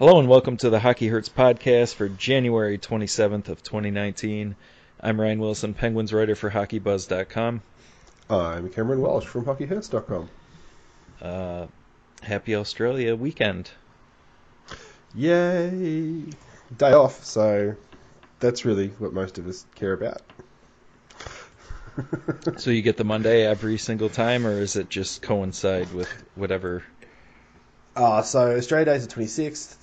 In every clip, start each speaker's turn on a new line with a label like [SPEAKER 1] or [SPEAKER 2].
[SPEAKER 1] Hello and welcome to the Hockey Hurts podcast for January 27th of 2019. I'm Ryan Wilson, Penguins writer for HockeyBuzz.com.
[SPEAKER 2] I'm Cameron Welsh from HockeyHurts.com.
[SPEAKER 1] Uh, happy Australia weekend.
[SPEAKER 2] Yay! Day off, so that's really what most of us care about.
[SPEAKER 1] So you get the Monday every single time, or is it just coincide with whatever?
[SPEAKER 2] Uh, so Australia Day is the 26th.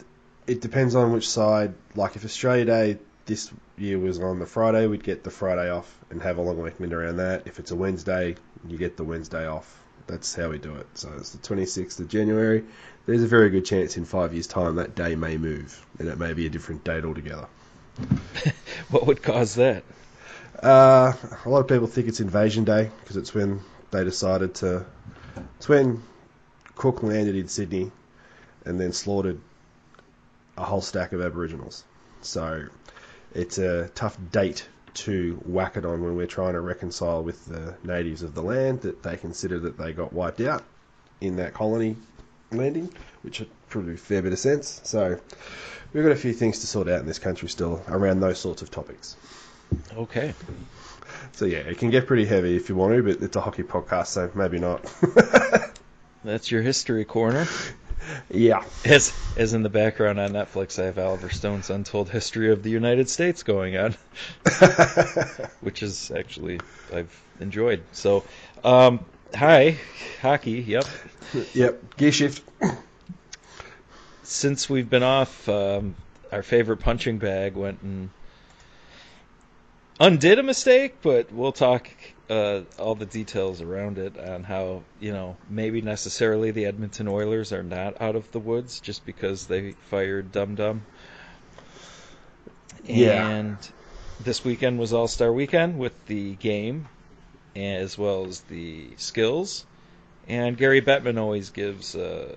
[SPEAKER 2] It depends on which side. Like if Australia Day this year was on the Friday, we'd get the Friday off and have a long weekend around that. If it's a Wednesday, you get the Wednesday off. That's how we do it. So it's the 26th of January. There's a very good chance in five years' time that day may move, and it may be a different date altogether.
[SPEAKER 1] What would cause that?
[SPEAKER 2] Uh, a lot of people think it's Invasion Day because it's when they decided to. It's when Cook landed in Sydney and then slaughtered a whole stack of Aboriginals. So it's a tough date to whack it on when we're trying to reconcile with the natives of the land that they consider that they got wiped out in that colony landing, which would probably a fair bit of sense. So we've got a few things to sort out in this country still around those sorts of topics.
[SPEAKER 1] Okay.
[SPEAKER 2] So yeah, it can get pretty heavy if you want to, but it's a hockey podcast, so maybe not.
[SPEAKER 1] That's your history corner.
[SPEAKER 2] Yeah.
[SPEAKER 1] As as in the background on Netflix, I have Oliver Stone's Untold History of the United States going on, which is actually I've enjoyed. So, um, hi, hockey. Yep.
[SPEAKER 2] yep. Gear shift.
[SPEAKER 1] Since we've been off, um, our favorite punching bag went and undid a mistake, but we'll talk uh, all the details around it on how you know maybe necessarily the Edmonton Oilers are not out of the woods just because they fired Dum Dum.
[SPEAKER 2] Yeah.
[SPEAKER 1] And this weekend was All Star Weekend with the game as well as the skills. And Gary Bettman always gives a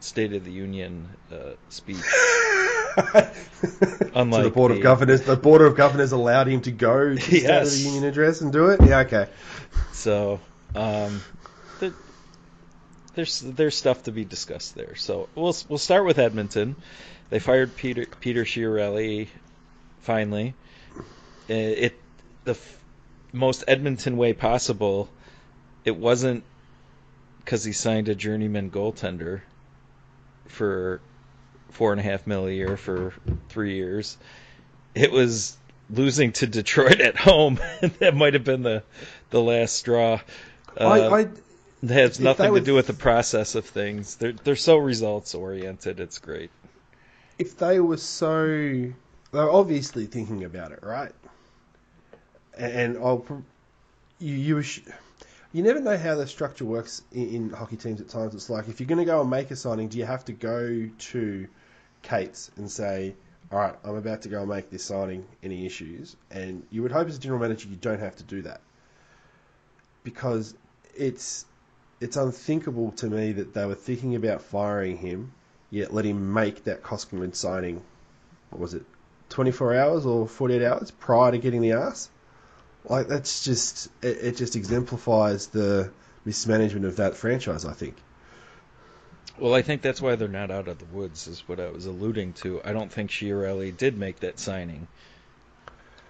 [SPEAKER 1] State of the Union uh, speech. Unlike
[SPEAKER 2] so the board of governors, the board of governors allowed him to go to
[SPEAKER 1] Yes.
[SPEAKER 2] the Union address and do it. Yeah. Okay.
[SPEAKER 1] So, um, there, there's there's stuff to be discussed there. So we'll we'll start with Edmonton. They fired Peter Peter Chiarelli finally. Uh, It the f- most Edmonton way possible. It wasn't because he signed a journeyman goaltender for four and a half mil a year for three years. It was losing to Detroit at home. that might have been the the last straw. Uh,
[SPEAKER 2] I, I
[SPEAKER 1] it has nothing
[SPEAKER 2] they
[SPEAKER 1] to
[SPEAKER 2] would-
[SPEAKER 1] do with the process of things. They're they're so results oriented. It's great.
[SPEAKER 2] if they were so, they were obviously thinking about it, right? And I'll, you you, you never know how the structure works in, in hockey teams. At times, it's like if you're going to go and make a signing, do you have to go to Katz's and say, "All right, I'm about to go and make this signing. Any issues?" And you would hope as a general manager you don't have to do that because it's it's unthinkable to me that they were thinking about firing him yet let him make that Koskinen signing. What was it, 24 hours or 48 hours prior to getting the ass? Like that's just it, it just exemplifies the mismanagement of that franchise. I think.
[SPEAKER 1] Well, I think that's why they're not out of the woods, is what I was alluding to. I don't think Chiarelli did make that signing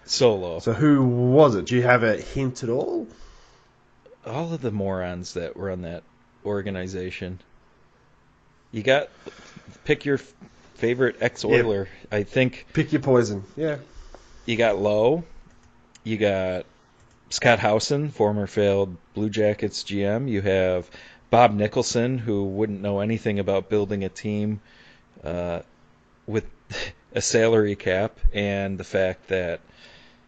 [SPEAKER 1] solo.
[SPEAKER 2] So who was it? Do you have a hint at all?
[SPEAKER 1] All of the morons that were on that organization. You got pick your favorite ex-Oiler. I think
[SPEAKER 2] Pick your poison. Yeah.
[SPEAKER 1] you got Lowe, you got Scott Howson, former failed Blue Jackets GM. You have Bob Nicholson, who wouldn't know anything about building a team uh, with a salary cap, and the fact that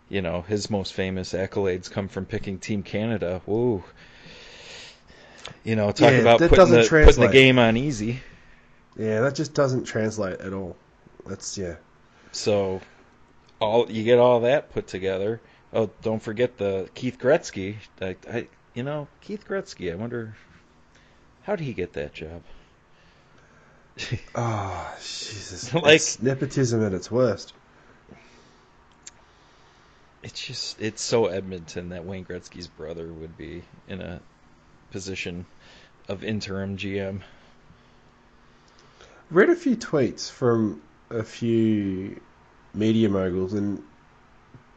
[SPEAKER 1] you know his most famous accolades come from picking Team Canada. Woo. You know, talk
[SPEAKER 2] Yeah,
[SPEAKER 1] about putting the, putting the game on easy.
[SPEAKER 2] Yeah, that just doesn't translate at all. That's yeah.
[SPEAKER 1] So, all you get all that put together. Oh, don't forget the Keith Gretzky. I, I, you know, Keith Gretzky. I wonder how did he get that job?
[SPEAKER 2] Oh, Jesus.
[SPEAKER 1] Like-
[SPEAKER 2] It's nepotism at its worst.
[SPEAKER 1] It's just it's so Edmonton that Wayne Gretzky's brother would be in a position of interim GM.
[SPEAKER 2] read a few tweets from a few media moguls and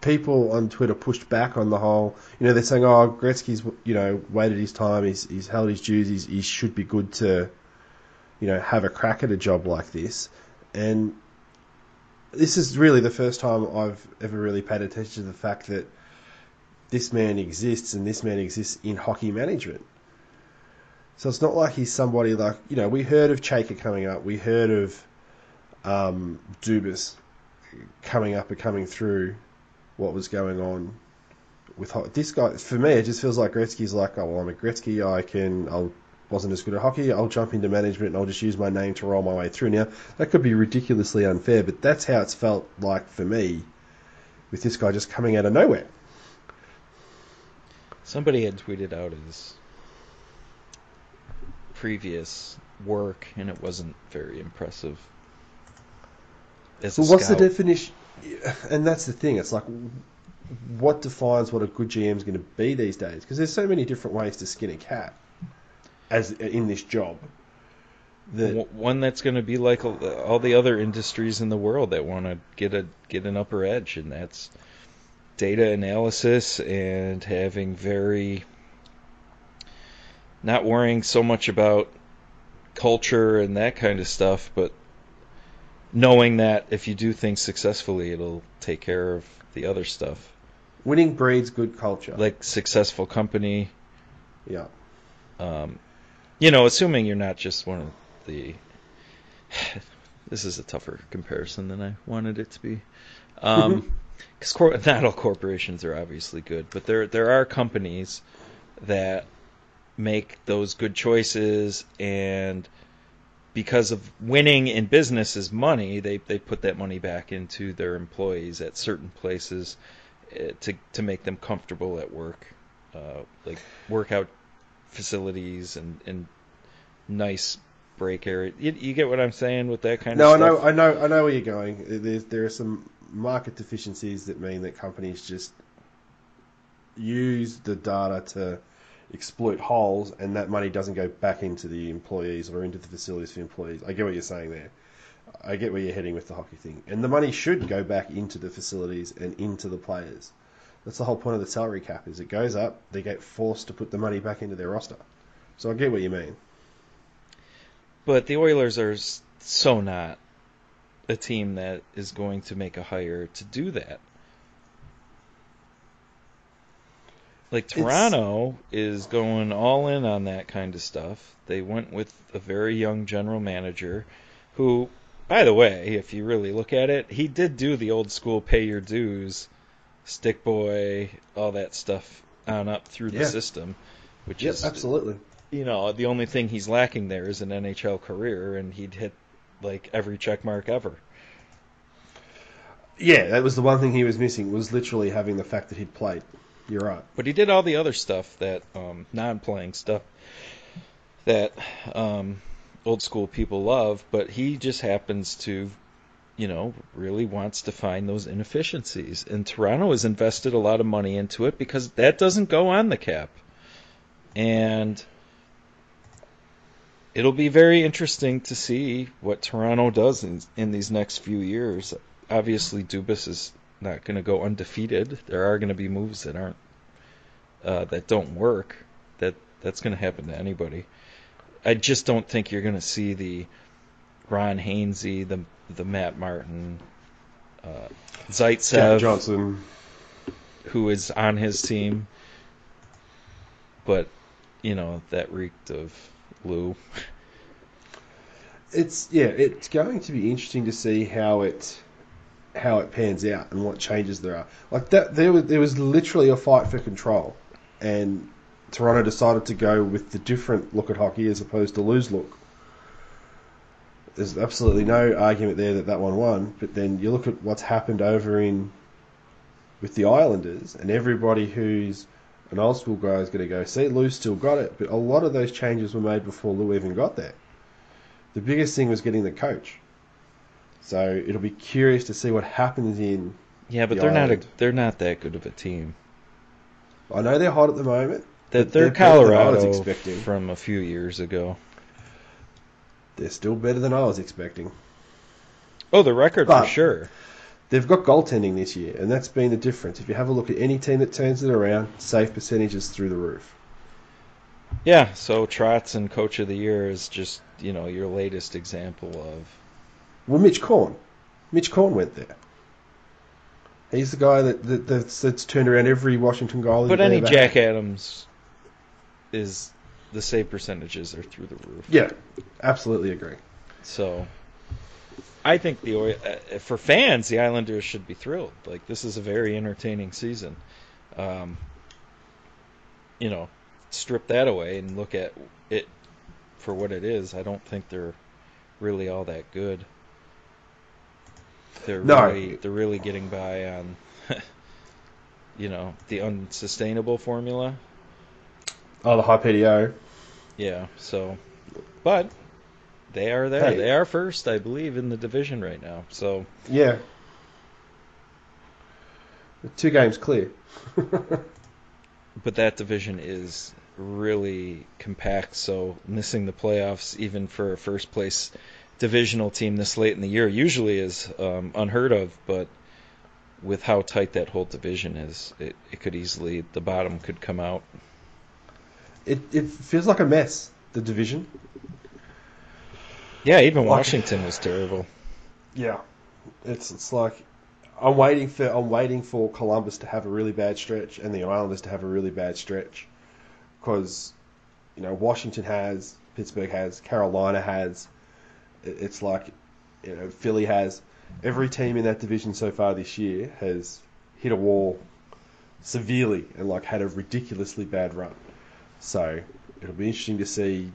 [SPEAKER 2] people on Twitter pushed back on the whole. You know, they're saying, "Oh, Gretzky's you know waited his time. He's he's held his dues. He's, he should be good to, you know, have a crack at a job like this." And this is really the first time I've ever really paid attention to the fact that this man exists and this man exists in hockey management. So it's not like he's somebody like you know we heard of Chayka coming up, we heard of um, Dubas coming up and coming through what was going on with ho- this guy. For me, it just feels like Gretzky's like, oh well, I'm a Gretzky. I can. I wasn't as good at hockey. I'll jump into management and I'll just use my name to roll my way through. Now that could be ridiculously unfair, but that's how it's felt like for me with this guy just coming out of nowhere.
[SPEAKER 1] Somebody had tweeted out his previous work, and it wasn't very impressive.
[SPEAKER 2] Well, what's the definition? And that's the thing. It's like, what defines what a good GM is going to be these days? Because there's so many different ways to skin a cat, as in this job. That
[SPEAKER 1] one that's going to be like all the- other industries in the world that want to get a get an upper edge, and that's data analysis and having very not worrying so much about culture and that kind of stuff, but knowing that if you do things successfully, it'll take care of the other stuff,
[SPEAKER 2] winning breeds good culture.
[SPEAKER 1] like successful company.
[SPEAKER 2] yeah.
[SPEAKER 1] Um, you know, assuming you're not just one of the. this is a tougher comparison than I wanted it to be, because cor- not all corporations are obviously good, but there there are companies that make those good choices, and because of winning in business is money, they they put that money back into their employees at certain places uh, to to make them comfortable at work, uh, like workout facilities and, and nice break area. You, you get what I'm saying with that kind
[SPEAKER 2] No, I know. I know, I know where you're going. There's, there are some market deficiencies that mean that companies just use the data to exploit holes, and that money doesn't go back into the employees or into the facilities for employees. I get what you're saying there. I get where you're heading with the hockey thing, and the money should go back into the facilities and into the players. That's the whole point of the salary cap. Is it goes up, they get forced to put the money back into their roster. So I get what you mean.
[SPEAKER 1] But the Oilers are so not a team that is going to make a hire to do that. Like
[SPEAKER 2] It's-
[SPEAKER 1] Toronto is going all in on that kind of stuff. They went with a very young general manager who by the way, if you really look at it, he did do the old school pay your dues, stick boy, all that stuff on up through the
[SPEAKER 2] Yeah.
[SPEAKER 1] system, which is
[SPEAKER 2] absolutely.
[SPEAKER 1] you know, the only thing he's lacking there is an NHL career, and he'd hit like every check mark ever.
[SPEAKER 2] Yeah, that was the one thing he was missing. Was literally having the fact that he'd played. You're right.
[SPEAKER 1] But he did all the other stuff that um, non-playing stuff that um, old school people love. But he just happens to, you know, really wants to find those inefficiencies. And Toronto has invested a lot of money into it because that doesn't go on the cap. And it'll be very interesting to see what Toronto does in, in these next few years. Obviously, Dubas is not going to go undefeated. There are going to be moves that aren't uh, that don't work. That that's going to happen to anybody. I just don't think you're going to see the Ron Hainsey, the the Matt Martin, uh,
[SPEAKER 2] Jack
[SPEAKER 1] Zaitsev,
[SPEAKER 2] Johnson.
[SPEAKER 1] who is on his team, but you know that reeked of Lou.
[SPEAKER 2] It's yeah. It's going to be interesting to see how it how it pans out and what changes there are. Like that, there was there was literally a fight for control, and Toronto decided to go with the different look at hockey as opposed to Lou's look. There's absolutely no argument there that that one won. But then you look at what's happened over in with the Islanders, and everybody who's an old school guy is going to go, see, Lou still got it. But a lot of those changes were made before Lou even got there. The biggest thing was getting the coach. So it'll be curious to see what happens in.
[SPEAKER 1] Yeah, but
[SPEAKER 2] The
[SPEAKER 1] they're not a, they're not that good of a team.
[SPEAKER 2] I know they're hot at the moment. They're
[SPEAKER 1] they're
[SPEAKER 2] better than I was
[SPEAKER 1] Colorado
[SPEAKER 2] expecting.
[SPEAKER 1] from a few years ago.
[SPEAKER 2] they're still better than I was expecting.
[SPEAKER 1] Oh, the record
[SPEAKER 2] But-
[SPEAKER 1] for sure.
[SPEAKER 2] They've got goaltending this year, and that's been the difference. If you have a look at any team that turns it around, save percentages through the roof.
[SPEAKER 1] Yeah, so Trotz and Coach of the Year is just you know your latest example of
[SPEAKER 2] Well, Mitch Korn. Mitch Korn went there. He's the guy that, that that's, that's turned around every Washington goal.
[SPEAKER 1] But any Jack. Adams is the save percentages are through the roof.
[SPEAKER 2] Yeah, absolutely agree.
[SPEAKER 1] So I think the uh, for fans, the Islanders should be thrilled. Like this is a very entertaining season. Um, you know, strip that away and look at it for what it is. I don't think they're really all that good. They're
[SPEAKER 2] No.
[SPEAKER 1] really they're really getting by on you know the unsustainable formula.
[SPEAKER 2] Oh, the high PDO.
[SPEAKER 1] Yeah. So, but they are there.
[SPEAKER 2] Hey.
[SPEAKER 1] They are first, I believe, in the division right now. So
[SPEAKER 2] Yeah. Two games clear.
[SPEAKER 1] but that division is really compact. So missing the playoffs, even for a first place divisional team this late in the year, usually is um, unheard of. But with how tight that whole division is, it, it could easily the bottom could come out.
[SPEAKER 2] It it feels like a mess. The division.
[SPEAKER 1] Yeah, even
[SPEAKER 2] Like-
[SPEAKER 1] Washington was terrible.
[SPEAKER 2] Yeah. It's it's like I'm waiting for I'm waiting for Columbus to have a really bad stretch and the Islanders to have a really bad stretch, because you know Washington has, Pittsburgh has, Carolina has. It- It's like you know Philly has. Every team in that division so far this year has hit a wall severely and like had a ridiculously bad run. So it'll be interesting to see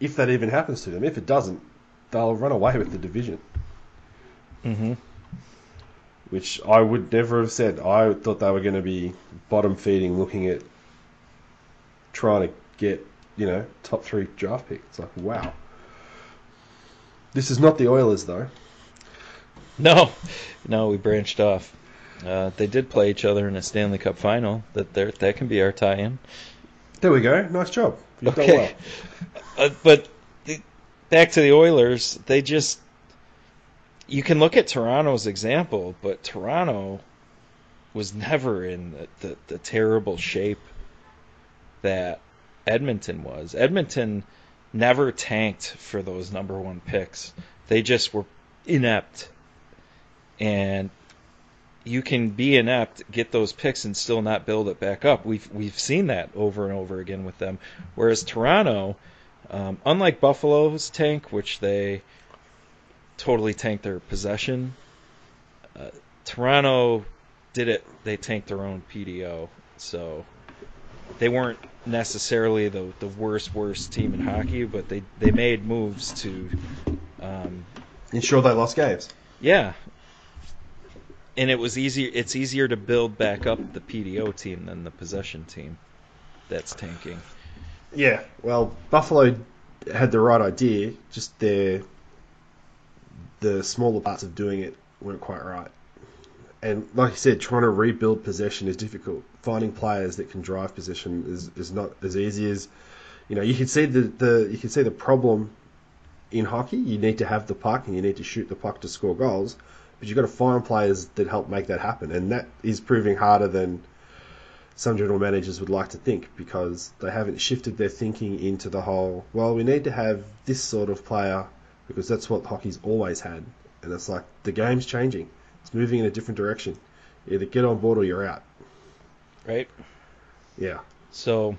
[SPEAKER 2] if that even happens to them. If it doesn't, they'll run away with the division
[SPEAKER 1] hmm
[SPEAKER 2] which I would never have said. I thought they were going to be bottom feeding, looking at trying to get, you know, top three draft picks. It's like, wow. This is not the Oilers, though.
[SPEAKER 1] No, no, we branched off. Uh, they did play each other in a Stanley Cup final. That there, that can be our tie-in.
[SPEAKER 2] There we go. Nice job. You've done
[SPEAKER 1] Okay.
[SPEAKER 2] well.
[SPEAKER 1] Uh, but the, back to the Oilers, they just you can look at Toronto's example, but Toronto was never in the, the, the terrible shape that Edmonton was. Edmonton never tanked for those number one picks. They just were inept. And you can be inept, get those picks, and still not build it back up. We've we've seen that over and over again with them. Whereas Toronto, um, unlike Buffalo's tank, which they totally tanked their possession, uh, Toronto did it. They tanked their own PDO, so they weren't necessarily the the worst worst team in hockey, but they they made moves to, um,
[SPEAKER 2] Ensure they lost games.
[SPEAKER 1] yeah. And it was easier. It's easier to build back up the PDO team than the possession team. That's tanking.
[SPEAKER 2] Yeah. Well, Buffalo had the right idea, just their the smaller parts of doing it weren't quite right. And like I said, trying to rebuild possession is difficult. Finding players that can drive possession is, is not as easy as you know. You can see the, the you can see the problem in hockey. You need to have the puck and you need to shoot the puck to score goals, but you've got to find players that help make that happen, and that is proving harder than some general managers would like to think because they haven't shifted their thinking into the whole, well, we need to have this sort of player because that's what hockey's always had. And it's like the game's changing. It's moving in a different direction. Either get on board or you're out.
[SPEAKER 1] Right.
[SPEAKER 2] Yeah.
[SPEAKER 1] So,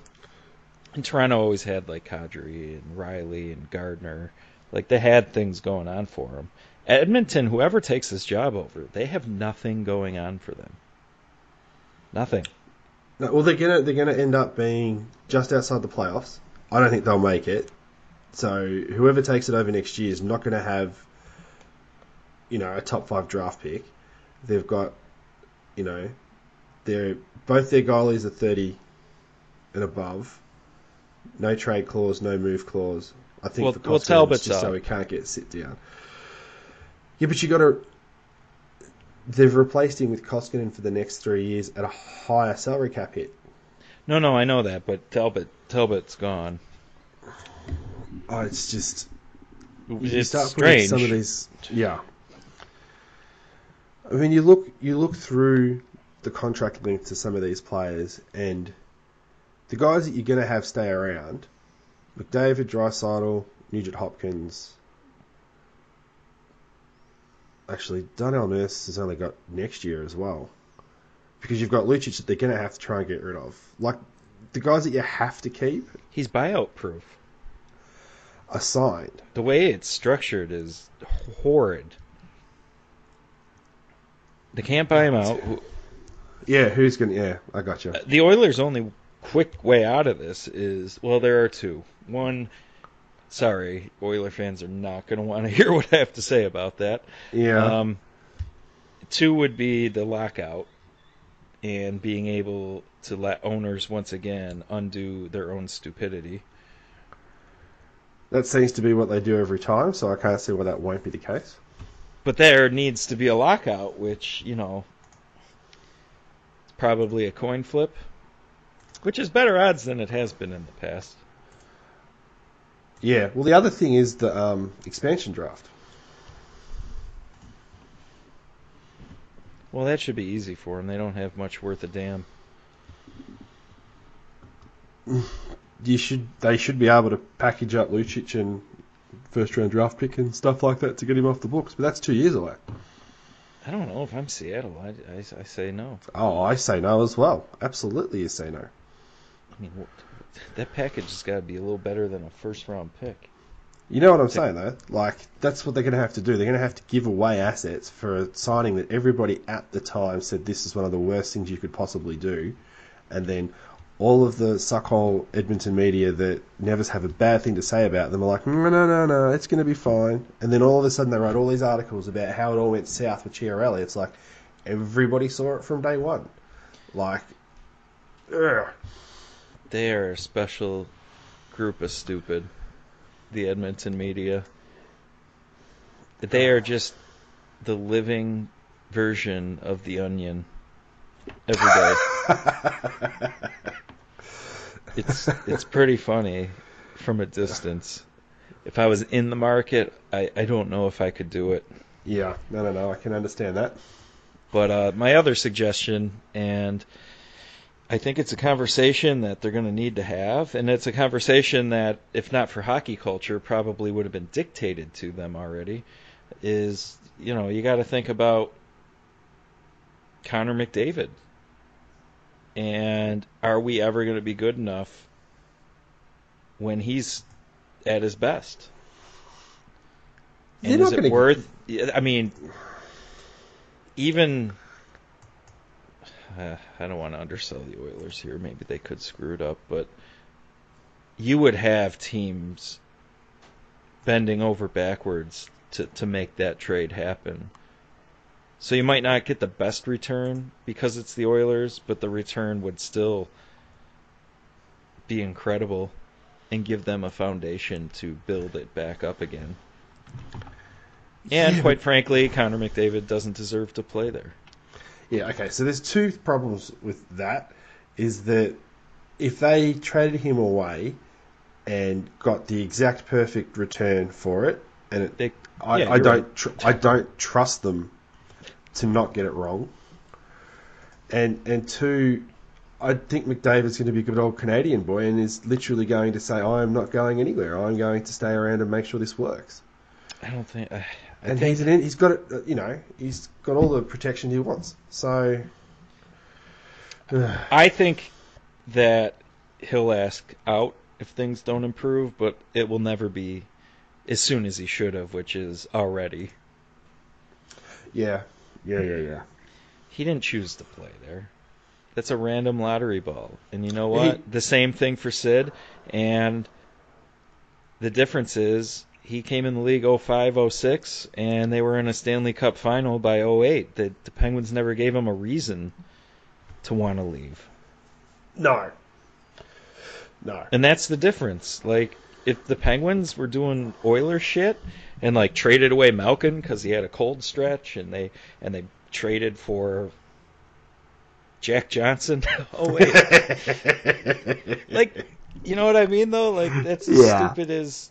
[SPEAKER 1] and Toronto always had like Kadri and Rielly and Gardiner. Like they had things going on for them. Edmonton, whoever takes this job over, they have nothing going on for them. Nothing.
[SPEAKER 2] No, well, they're gonna they're gonna end up being just outside the playoffs. I don't think they'll make it. So whoever takes it over next year is not going to have, you know, a top five draft pick. They've got, you know, they're both their goalies are thirty and above. No trade clause, no move clause. I think
[SPEAKER 1] Well-
[SPEAKER 2] for
[SPEAKER 1] well,
[SPEAKER 2] it's just so he can't get sit down. Yeah, but you got to. They've replaced him with Koskinen for the next three years at a higher salary cap hit.
[SPEAKER 1] No, no, I know that, but Talbot Talbot's gone.
[SPEAKER 2] Oh, it's just you, you start
[SPEAKER 1] strange.
[SPEAKER 2] some of these. Yeah. I mean, you look you look through the contract length to some of these players, and the guys that you're going to have stay around: McDavid, Draisaitl, Nugent Hopkins. Actually, Darnell Nurse has only got next year as well, because you've got Lucic that they're going to have to try and get rid of. Like the guys that you have to keep
[SPEAKER 1] He's buyout proof.
[SPEAKER 2] Assigned.
[SPEAKER 1] The way it's structured is horrid. They can't buy him out.
[SPEAKER 2] Yeah, who's going? to... Yeah, I got you.
[SPEAKER 1] The Oilers' only quick way out of this is well, there are two. One, sorry, Oiler fans are not going to want to hear what I have to say about that.
[SPEAKER 2] Yeah.
[SPEAKER 1] Um, two would be the lockout and being able to let owners once again undo their own stupidity.
[SPEAKER 2] That seems to be what they do every time, so I can't see why that won't be the case.
[SPEAKER 1] But there needs to be a lockout, which, you know, it's probably a coin flip, which is better odds than it has been in the past.
[SPEAKER 2] Yeah. Well, the other thing is the um, expansion draft.
[SPEAKER 1] Well, that should be easy for them. They don't have much worth a damn.
[SPEAKER 2] You should. They should be able to package up Lucic and first round draft pick and stuff like that to get him off the books. But that's two years away.
[SPEAKER 1] I don't know if I'm Seattle. I, I, I say no.
[SPEAKER 2] Oh, I say no as well. Absolutely, you say no.
[SPEAKER 1] I mean, what, that package has got to be a little better than a first round pick.
[SPEAKER 2] You know what I'm saying though? Like that's what they're going to have to do. They're going to have to give away assets for a signing that everybody at the time said this is one of the worst things you could possibly do, and then all of the suckhole Edmonton media that never have a bad thing to say about them are like, no, no, no, no, it's going to be fine. And then all of a sudden they write all these articles about how it all went south with Chiarelli. It's like everybody saw it from day one. Like, ugh.
[SPEAKER 1] They are a special group of stupid. The Edmonton media. They are just the living version of the onion every day. it's it's pretty funny from a distance. If I was in the market, I, I don't know if I could do it.
[SPEAKER 2] yeah, no, no, no, I can understand that.
[SPEAKER 1] But uh, my other suggestion, and I think it's a conversation that they're going to need to have, and it's a conversation that, if not for hockey culture, probably would have been dictated to them already. Is you know you got to think about Connor McDavid, and are we ever going to be good enough when he's at his best? And is it
[SPEAKER 2] gonna-
[SPEAKER 1] worth? I mean, even uh, I don't want to undersell the Oilers here. Maybe they could screw it up, but you would have teams bending over backwards to to make that trade happen. So you might not get the best return because it's the Oilers, but the return would still be incredible and give them a foundation to build it back up again. And
[SPEAKER 2] Yeah,
[SPEAKER 1] quite frankly, Connor McDavid doesn't deserve to play there.
[SPEAKER 2] Yeah, okay. So there's two problems with that. Is that if they traded him away and got the exact perfect return for it, and it,
[SPEAKER 1] They,
[SPEAKER 2] I,
[SPEAKER 1] yeah,
[SPEAKER 2] I don't, tr- I don't trust them to not get it wrong. And and two, I think McDavid's going to be a good old Canadian boy and is literally going to say, "I am not going anywhere. I'm going to stay around and make sure this works."
[SPEAKER 1] I don't think. I
[SPEAKER 2] And
[SPEAKER 1] think
[SPEAKER 2] he's an, he's got it. uh, You know, he's got all the protection he wants. So.
[SPEAKER 1] I think that he'll ask out if things don't improve, but it will never be as soon as he should have, which is already.
[SPEAKER 2] Yeah, yeah, yeah, yeah.
[SPEAKER 1] He didn't choose to play there. That's a random lottery ball. And you know
[SPEAKER 2] He-
[SPEAKER 1] what? the same thing for Sid. And the difference is he came in the league 05, 06, and they were in a Stanley Cup final by 08. The, the Penguins never gave him a reason to want to leave.
[SPEAKER 2] No, no.
[SPEAKER 1] And that's the difference. Like, if the Penguins were doing Oiler shit and like traded away Malkin because he had a cold stretch, and they and they traded for Jack Johnson. oh wait, like you know what I mean though? Like that's as
[SPEAKER 2] Yeah.
[SPEAKER 1] stupid as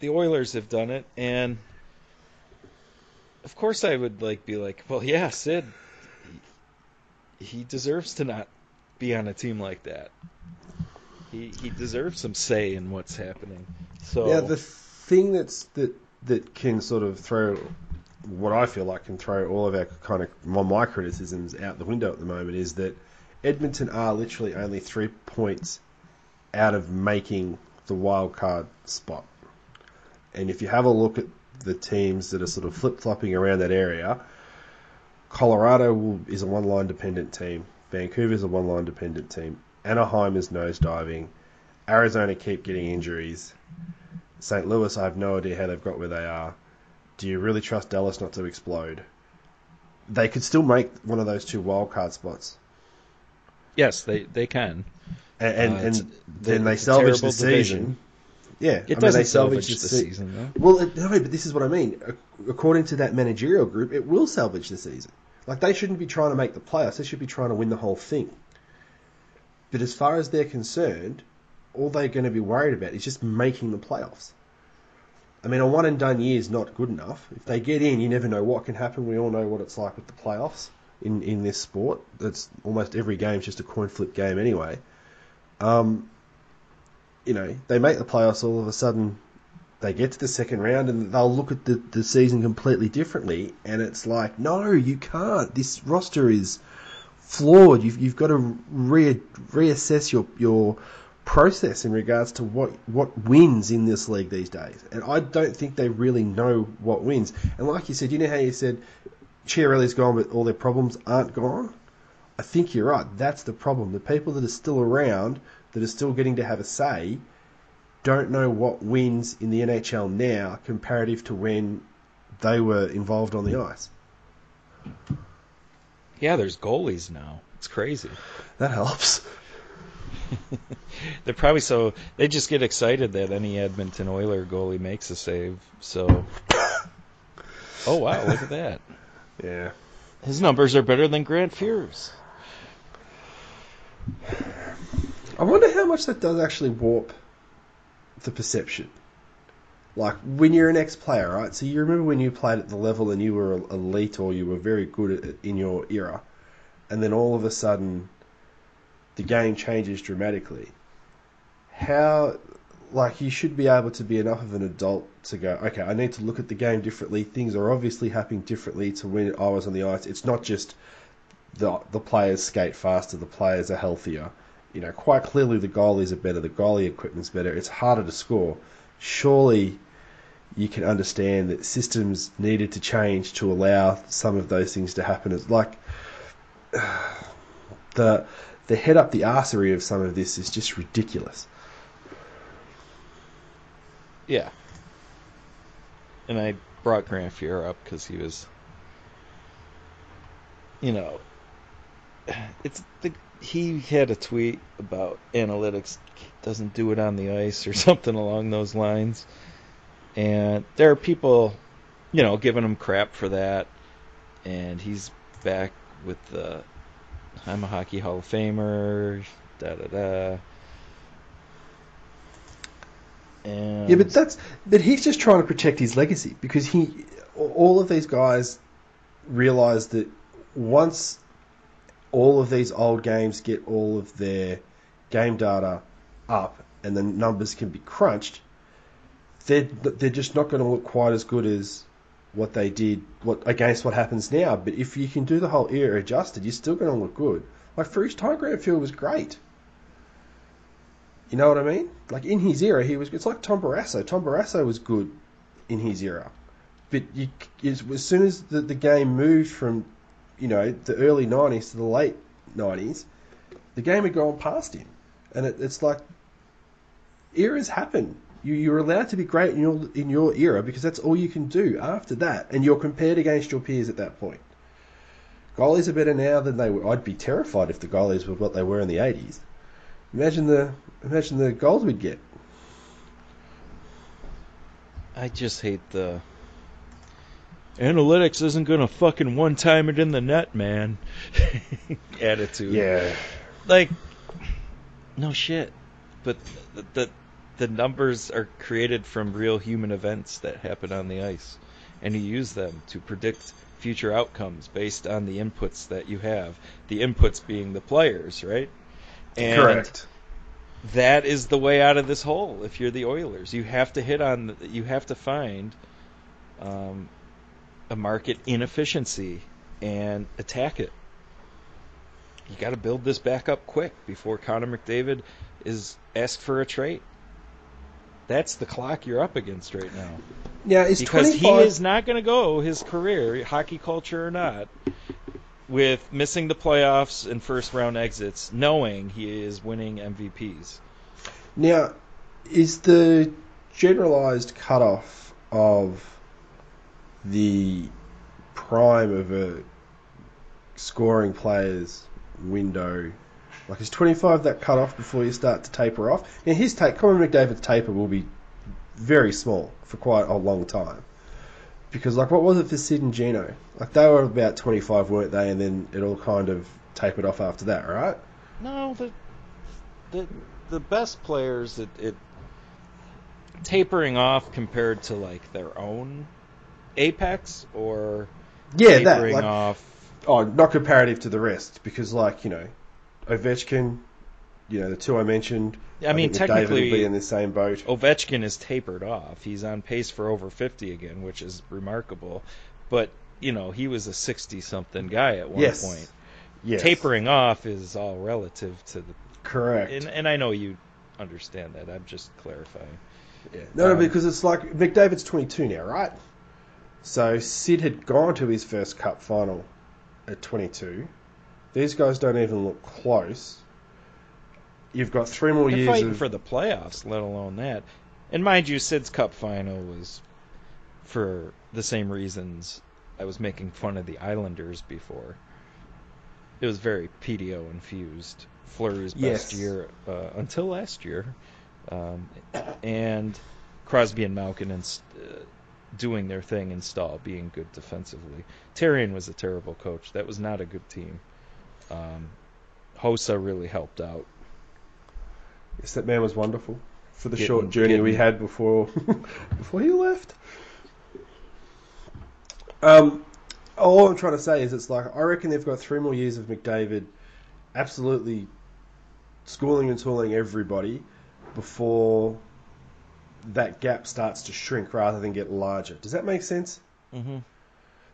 [SPEAKER 1] the Oilers have done it, and of course I would like be like, well, yeah, Sid, he, he deserves to not be on a team like that. He he deserves some say in what's happening. So
[SPEAKER 2] Yeah, the thing that's that that can sort of throw what I feel like can throw all of our kind of my, my criticisms out the window at the moment is that Edmonton are literally only three points out of making the wild card spot. And if you have a look at the teams that are sort of flip flopping around that area, Colorado will, is a one line dependent team. Vancouver is a one line dependent team. Anaheim is nosediving. Arizona keep getting injuries. St. Louis, I have no idea how they've got where they are. Do you really trust Dallas not to explode? They could still make one of those two wildcard spots.
[SPEAKER 1] yes, they they can.
[SPEAKER 2] And, and,
[SPEAKER 1] Uh,
[SPEAKER 2] and then they salvage the season.
[SPEAKER 1] division.
[SPEAKER 2] Yeah,
[SPEAKER 1] It
[SPEAKER 2] I
[SPEAKER 1] doesn't
[SPEAKER 2] they
[SPEAKER 1] salvage the
[SPEAKER 2] se-
[SPEAKER 1] season though.
[SPEAKER 2] Well, it, no, but this is what I mean. According to that managerial group, it will salvage the season. Like they shouldn't be trying to make the playoffs; they should be trying to win the whole thing. But as far as they're concerned, all they're going to be worried about is just making the playoffs. I mean, a one and done year is not good enough. If they get in, you never know what can happen. We all know what it's like with the playoffs in, in this sport. That's almost every game's just a coin flip game anyway. Um, you know, they make the playoffs all of a sudden they get to the second round and they'll look at the, the season completely differently and it's like, no, you can't. This roster is flawed. You've, you've got to re- reassess your, your process in regards to what, what wins in this league these days. And I don't think they really know what wins. And like you said, you know how you said Chiarelli's gone but all their problems aren't gone? I think you're right. That's the problem. The people that are still around, that are still getting to have a say, don't know what wins in the NHL now comparative to when they were involved on the ice.
[SPEAKER 1] Yeah, there's goalies now. It's crazy.
[SPEAKER 2] That helps.
[SPEAKER 1] They're probably so they just get excited that any Edmonton Oiler goalie makes a save. So, oh wow, look at that.
[SPEAKER 2] Yeah.
[SPEAKER 1] His numbers are better than Grant Fuhr's.
[SPEAKER 2] I wonder how much that does actually warp the perception. Like when you're an ex-player, right? So you remember when you played at the level and you were elite or you were very good at in your era, and then all of a sudden the game changes dramatically. How, like, you should be able to be enough of an adult to go, okay, I need to look at the game differently. Things are obviously happening differently to when I was on the ice. It's not just the the players skate faster, the players are healthier. You know, quite clearly the goalies are better, the goalie equipment's better. It's harder to score. Surely you can understand that systems needed to change to allow some of those things to happen. It's like the the head up the arsery of some of this is just ridiculous.
[SPEAKER 1] Yeah. And I brought Grant Fuhr up because he was, you know, it's the he had a tweet about analytics doesn't do it on the ice or something along those lines, and there are people, you know, giving him crap for that, and he's back with the I'm a hockey Hall of Famer, da da da. And
[SPEAKER 2] Yeah, but that's but he's just trying to protect his legacy because he all of these guys realize that once all of these old games get all of their game data up and the numbers can be crunched, they're they're just not going to look quite as good as what they did what against what happens now. But if you can do the whole era adjusted, you're still going to look good. Like for his time, Grant Field was great. You know what I mean? Like in his era, he was. It's like Tom Barrasso. Tom Barrasso was good in his era, but you, as, as soon as the, the game moved from, you know, the early '90s to the late '90s, the game had gone past him, and it, it's like eras happen. You, you're allowed to be great in your in your era because that's all you can do after that, and you're compared against your peers at that point. Goalies are better now than they were. I'd be terrified if the goalies were what they were in the '80s. Imagine the imagine the goals we'd get.
[SPEAKER 1] I just hate the analytics isn't gonna fucking one time it in the net, man. Attitude. Yeah. Like, no shit. But the, the numbers are created from real human events that happen on the ice, and you use them to predict future outcomes based on the inputs that you have. The inputs being the players, right? And
[SPEAKER 2] Correct.
[SPEAKER 1] that is the way out of this hole. If you're the Oilers, you have to hit on. You have to find um, a market inefficiency and attack it. You got to build this back up quick before Connor McDavid is asked for a trade. That's the clock you're up against right now.
[SPEAKER 2] Now is
[SPEAKER 1] Because he is not going to go his career, hockey culture or not, with missing the playoffs and first round exits, knowing he is winning MVPs.
[SPEAKER 2] Now, is the generalized cutoff of the prime of a scoring player's window? Like, is 25 that cut off before you start to taper off? Now, his take, Connor McDavid's taper will be very small for quite a long time. Because, like, what was it for Sid and Gino? Like, they were about 25, weren't they? And then it all kind of tapered off after that, right?
[SPEAKER 1] No, the the the best players it, it tapering off compared to like their own apex or
[SPEAKER 2] Yeah, that.
[SPEAKER 1] tapering
[SPEAKER 2] Like,
[SPEAKER 1] off.
[SPEAKER 2] Oh, not comparative to the rest, because like you know, Ovechkin, you know the two I mentioned.
[SPEAKER 1] I mean,
[SPEAKER 2] McDavid
[SPEAKER 1] technically,
[SPEAKER 2] be in the same boat.
[SPEAKER 1] Ovechkin is tapered off. He's on pace for over 50 again, which is remarkable. But you know, he was a 60-something guy at one
[SPEAKER 2] yes.
[SPEAKER 1] point.
[SPEAKER 2] Yes.
[SPEAKER 1] Tapering off is all relative to the,
[SPEAKER 2] Correct.
[SPEAKER 1] and, and I know you understand that. I'm just clarifying.
[SPEAKER 2] Yeah. No, no,
[SPEAKER 1] Um,
[SPEAKER 2] because it's like McDavid's 22 now, right? So Sid had gone to his first Cup final at 22. These guys don't even look close. You've got three more
[SPEAKER 1] They're
[SPEAKER 2] years
[SPEAKER 1] fighting
[SPEAKER 2] of
[SPEAKER 1] for the playoffs, let alone that. And mind you, Sid's Cup final was for the same reasons I was making fun of the Islanders before. It was very PDO infused. Fleury's best
[SPEAKER 2] Yes.
[SPEAKER 1] year uh, until last year, um, and Crosby and Malkin and uh, doing their thing in Staal being good defensively. Therrien was a terrible coach. That was not a good team. Um, Hossa really helped out.
[SPEAKER 2] Yes, that man was wonderful for the
[SPEAKER 1] Getting-
[SPEAKER 2] short journey we had before before he left. Um, all I'm trying to say is, it's like I reckon they've got three more years of McDavid, absolutely schooling and tooling everybody before that gap starts to shrink rather than get larger. Does that make sense?
[SPEAKER 1] Mm-hmm.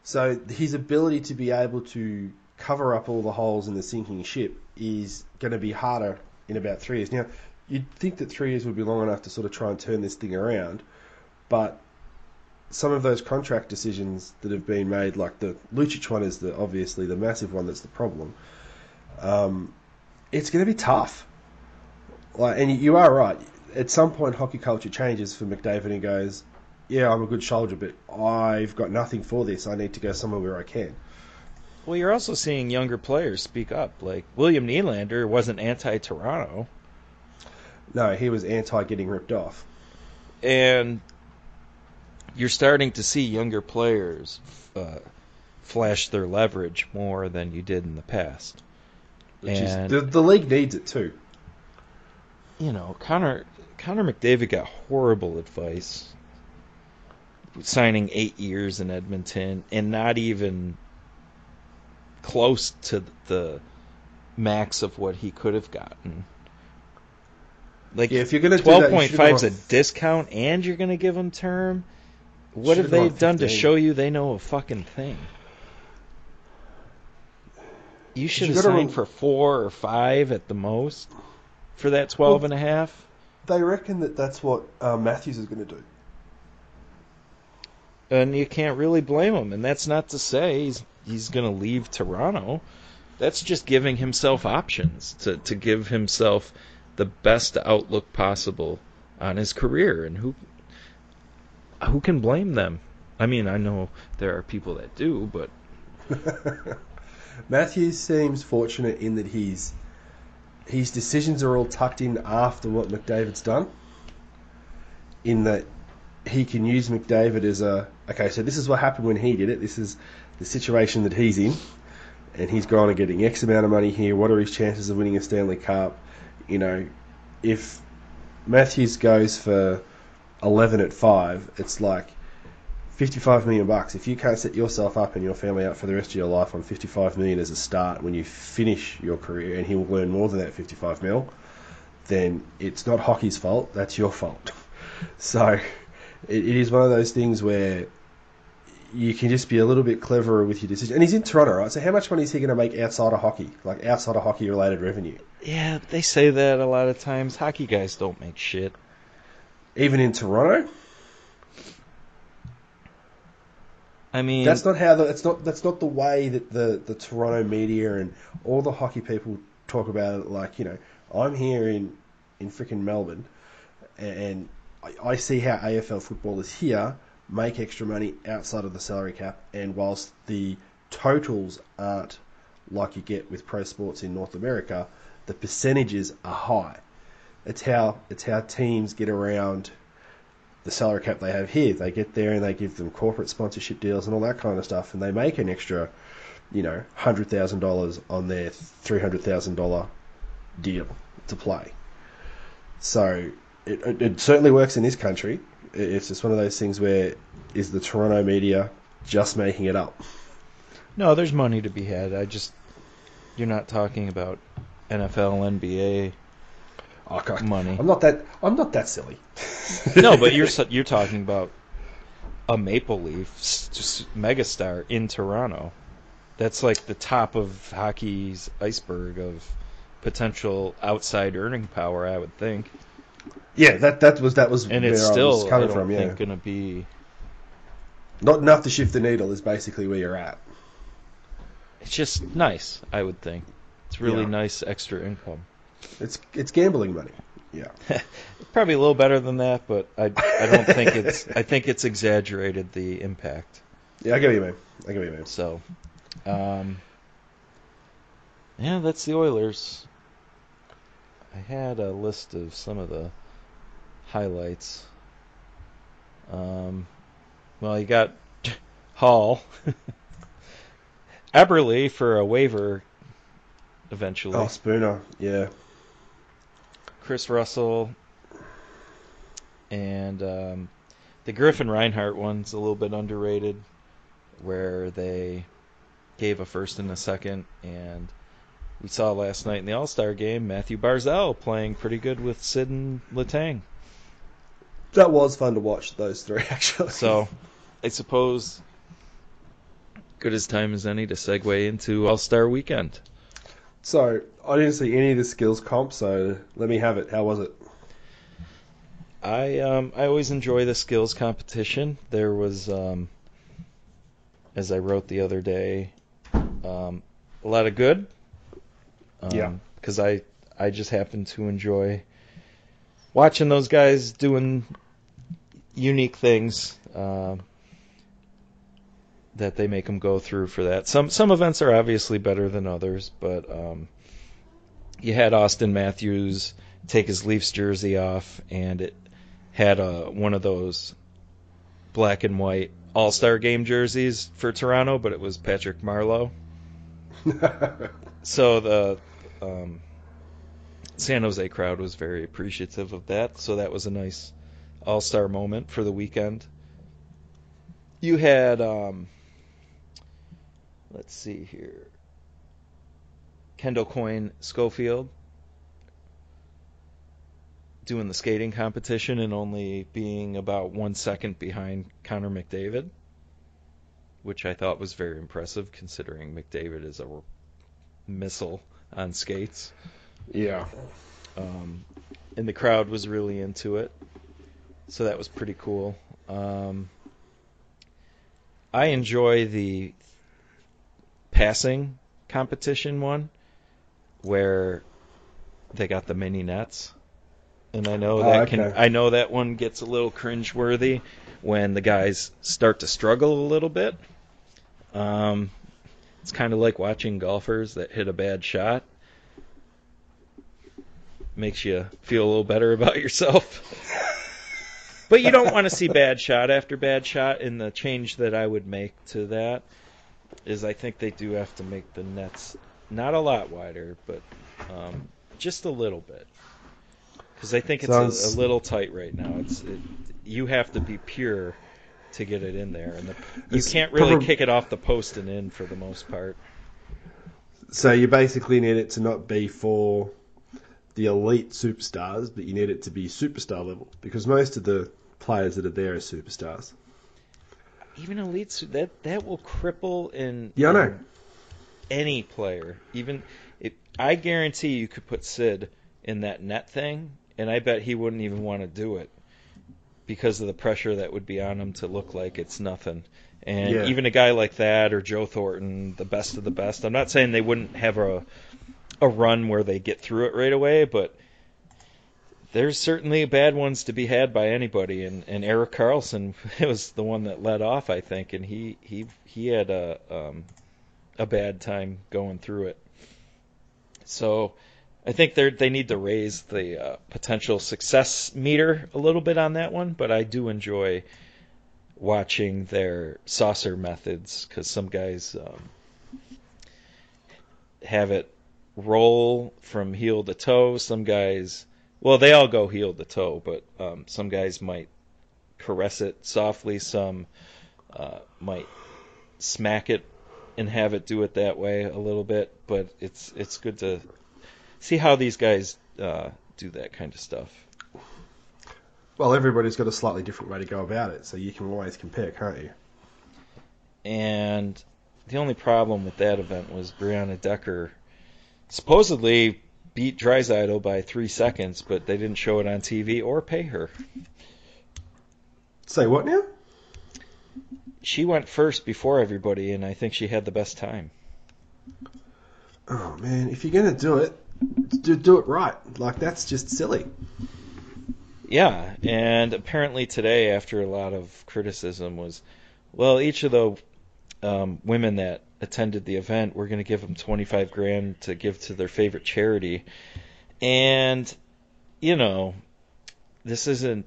[SPEAKER 2] So his ability to be able to cover up all the holes in the sinking ship is going to be harder in about three years. Now, you'd think that three years would be long enough to sort of try and turn this thing around, but some of those contract decisions that have been made, like the Lucic one, is the obviously the massive one that's the problem. Um, it's going to be tough. Like, and you are right. At some point, hockey culture changes for McDavid and goes, "Yeah, I'm a good soldier, but I've got nothing for this. I need to go somewhere where I can."
[SPEAKER 1] Well, you're also seeing younger players speak up. Like William Nylander wasn't anti-Toronto,
[SPEAKER 2] No, he was anti getting ripped off.
[SPEAKER 1] and you're starting to see younger players uh, flash their leverage more than you did in the past.
[SPEAKER 2] Which
[SPEAKER 1] And-
[SPEAKER 2] is, the, the league needs it too.
[SPEAKER 1] You know, Connor Connor McDavid got horrible advice signing eight years in Edmonton and not even close to the max of what he could have gotten. Like
[SPEAKER 2] Yeah, if you're gonna
[SPEAKER 1] twelve point five is a discount, and you're going to give him term. What have they done to show you they know a fucking thing? You should have signed for four or five at the most for that twelve
[SPEAKER 2] Well,
[SPEAKER 1] and a half.
[SPEAKER 2] They reckon that that's what uh, Matthews is going to do.
[SPEAKER 1] and you can't really blame him. And that's not to say he's he's going to leave Toronto. That's just giving himself options to to give himself the best outlook possible on his career. And who who can blame them? I mean, I know there are people that do, but
[SPEAKER 2] Matthews seems fortunate in that he's his decisions are all tucked in after what McDavid's done. In that he can use McDavid as a okay, so this is what happened when he did it. This is the situation that he's in, and he's gone and getting X amount of money here. What are his chances of winning a Stanley Cup? You know, if Matthews goes for 11 at 5, it's like 55 million bucks. If you can't set yourself up and your family up for the rest of your life on 55 million as a start when you finish your career, and he will earn more than that 55 mil, then it's not hockey's fault. That's your fault. So it, it is one of those things where you can just be a little bit cleverer with your decision. And he's in Toronto, right? So how much money is he going to make outside of hockey, like outside of hockey related revenue?
[SPEAKER 1] Yeah, they say that a lot of times. Hockey guys don't make shit.
[SPEAKER 2] Even in Toronto,
[SPEAKER 1] I mean,
[SPEAKER 2] that's not how the that's not that's not the way that the the Toronto media and all the hockey people talk about it. Like you know, I'm here in in freaking Melbourne, and I, I see how AFL football is here make extra money outside of the salary cap, and whilst the totals aren't like you get with pro sports in North America, the percentages are high. It's how it's how teams get around the salary cap they have here. They get there and they give them corporate sponsorship deals and all that kind of stuff, and they make an extra, you know, hundred thousand dollars on their three hundred thousand dollar deal to play. So it, it, certainly works in this country. It's just one of those things where is the Toronto media just making it up?
[SPEAKER 1] no, there's money to be had. I just you're not talking about NFL, NBA
[SPEAKER 2] God.
[SPEAKER 1] money.
[SPEAKER 2] I'm not that. I'm not that silly.
[SPEAKER 1] no, but you're you're talking about a Maple Leaf just megastar in Toronto. That's like the top of hockey's iceberg of potential outside earning power, I would think.
[SPEAKER 2] Yeah. That that was that was
[SPEAKER 1] And
[SPEAKER 2] where
[SPEAKER 1] it's
[SPEAKER 2] I
[SPEAKER 1] still
[SPEAKER 2] coming from. Yeah,
[SPEAKER 1] going to be.
[SPEAKER 2] not enough to shift the needle is basically where you're at.
[SPEAKER 1] It's just nice, I would think. It's really
[SPEAKER 2] Yeah.
[SPEAKER 1] nice extra income.
[SPEAKER 2] It's it's gambling money. Yeah.
[SPEAKER 1] Probably a little better than that, but I I don't think it's I think it's exaggerated the impact.
[SPEAKER 2] Yeah, I what you mean. I give you mean.
[SPEAKER 1] So, um, yeah, that's the Oilers. I had a list of some of the highlights. Um, well, you got Hall, Eberle for a waiver eventually.
[SPEAKER 2] Oh, Spooner. Yeah.
[SPEAKER 1] Kris Russell, and um, the Griffin Reinhart one's a little bit underrated, where they gave a first and a second, and we saw last night in the All Star game Mathew Barzal playing pretty good with Sid and Letang.
[SPEAKER 2] That was fun to watch those three actually.
[SPEAKER 1] So I suppose good as time as any to segue into All Star Weekend.
[SPEAKER 2] So I didn't see any of the skills comp, so let me have it. How was it?
[SPEAKER 1] I um I always enjoy the skills competition. There was um as I wrote the other day um a lot of good. Um,
[SPEAKER 2] Yeah.
[SPEAKER 1] cuz I I just happen to enjoy watching those guys doing unique things um that they make them go through for that. Some some events are obviously better than others, but um you had Auston Matthews take his Leafs jersey off and it had a one of those black and white All-Star game jerseys for Toronto, but it was Patrick Marleau. So the um, San Jose crowd was very appreciative of that. So that was a nice All-Star moment for the weekend. You had um, let's see here. Kendall Coyne Schofield doing the skating competition and only being about one second behind Connor McDavid, which I thought was very impressive considering McDavid is a missile on skates.
[SPEAKER 2] yeah.
[SPEAKER 1] Um, and the crowd was really into it, so that was pretty cool. Um, I enjoy the passing competition one where they got the mini nets. And I know
[SPEAKER 2] Oh,
[SPEAKER 1] that can. I know that one gets a little cringeworthy when the guys start to struggle a little bit. Um, it's kind of like watching golfers that hit a bad shot. Makes you feel a little better about yourself. but you don't want to see bad shot after bad shot. And the change that I would make to that is I think they do have to make the nets not a lot wider, but um, just a little bit. because I think it's
[SPEAKER 2] Sounds-
[SPEAKER 1] a, a little tight right now. It's it, you have to be pure to get it in there, and the, you can't really kick it off the post and in for the most part.
[SPEAKER 2] So you basically need it to not be for the elite superstars, but you need it to be superstar level because most of the players that are there are superstars.
[SPEAKER 1] Even elites that that will cripple in
[SPEAKER 2] Yeah, I know.
[SPEAKER 1] in any player. Even if I guarantee you could put Sid in that net thing, and I bet he wouldn't even want to do it because of the pressure that would be on him to look like it's nothing. And
[SPEAKER 2] Yeah.
[SPEAKER 1] even a guy like that or Joe Thornton, the best of the best. I'm not saying they wouldn't have a a run where they get through it right away, but there's certainly bad ones to be had by anybody, and, and Erik Karlsson was the one that led off, I think, and he he he had a um, a bad time going through it. So I think they they need to raise the uh, potential success meter a little bit on that one, but I do enjoy watching their saucer methods because some guys um, have it roll from heel to toe. Some guys, well, they all go heel to toe, but um, some guys might caress it softly. Some uh, might smack it and have it do it that way a little bit. But it's it's good to see how these guys uh, do that kind of stuff.
[SPEAKER 2] Well, everybody's got a slightly different way to go about it, so you can always compare, can't you?
[SPEAKER 1] And the only problem with that event was Brianna Decker supposedly beat Draisaitl by three seconds, but they didn't show it on TV or pay her.
[SPEAKER 2] Say what now?
[SPEAKER 1] She went first before everybody, and I think she had the best time.
[SPEAKER 2] Oh man, if you're gonna do it, do do it right. Like that's just silly.
[SPEAKER 1] Yeah, and apparently today, after a lot of criticism, was well, each of the um, women that attended the event, we're going to give them 25 grand to give to their favorite charity. And, you know, this isn't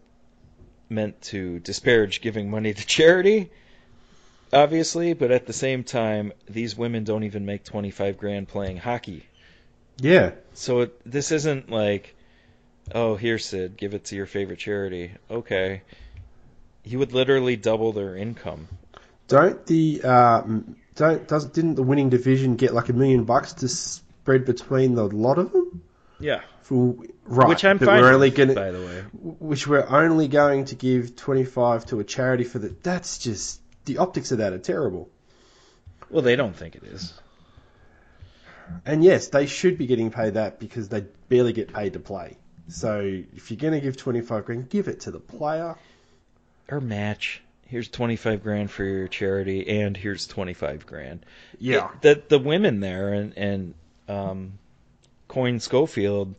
[SPEAKER 1] meant to disparage giving money to charity, obviously, but at the same time, these women don't even make 25 grand playing hockey.
[SPEAKER 2] Yeah,
[SPEAKER 1] So it, this isn't like, oh, here, Sid, give it to your favorite charity. Okay. You would literally double their income.
[SPEAKER 2] don't the uh, don't doesn't didn't the winning division get like a million bucks to spread between the lot of them?
[SPEAKER 1] Yeah.
[SPEAKER 2] For right,
[SPEAKER 1] Which I'm fine
[SPEAKER 2] we're only gonna,
[SPEAKER 1] by the way.
[SPEAKER 2] which we're only going to give twenty five to a charity for the. That's just the optics of that are terrible.
[SPEAKER 1] Well, they don't think it is.
[SPEAKER 2] And yes, they should be getting paid that because they barely get paid to play. So if you're going to give 25 grand, give it to the player.
[SPEAKER 1] Or match. Here's 25 grand for your charity, and here's 25 grand. It- the the women there and and um, Coyne Schofield,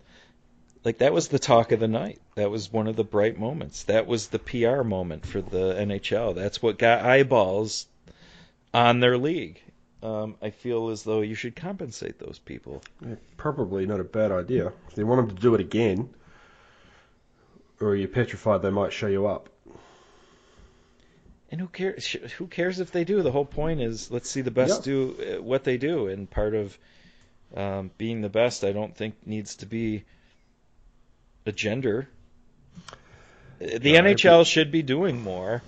[SPEAKER 1] like that was the talk of the night. That was one of the bright moments. That was the PR moment for the NHL. That's what got eyeballs on their league. Um, I feel as though you should compensate those people.
[SPEAKER 2] Yeah, probably not a bad idea. If they want them to do it again, or you're petrified they might show you up.
[SPEAKER 1] And who cares? Who cares if they do? The whole point is let's see the best
[SPEAKER 2] Yeah.
[SPEAKER 1] do uh, what they do. And part of um, being the best, I don't think needs to be a gender. Uh, The
[SPEAKER 2] No,
[SPEAKER 1] NHL should be doing more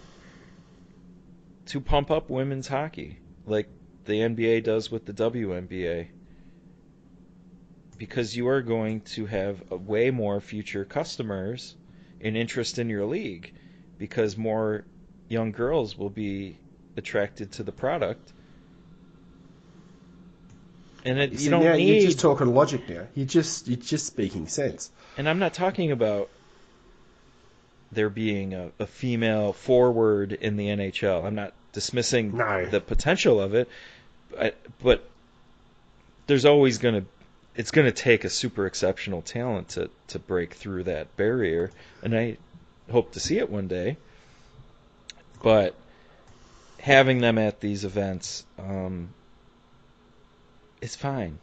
[SPEAKER 1] to pump up women's hockey, like the NBA does with the WNBA. Because you are going to have way more future customers and interest in your league, because more young girls will be attracted to the product. And it, you
[SPEAKER 2] See,
[SPEAKER 1] don't
[SPEAKER 2] now
[SPEAKER 1] need.
[SPEAKER 2] You're just talking logic now. You just you're just speaking sense.
[SPEAKER 1] And I'm not talking about there being a, a female forward in the NHL. I'm not dismissing
[SPEAKER 2] No.
[SPEAKER 1] the potential of it, but, but there's always going to it's going to take a super exceptional talent to to break through that barrier, and I hope to see it one day. But having them at these events, um, it's fine.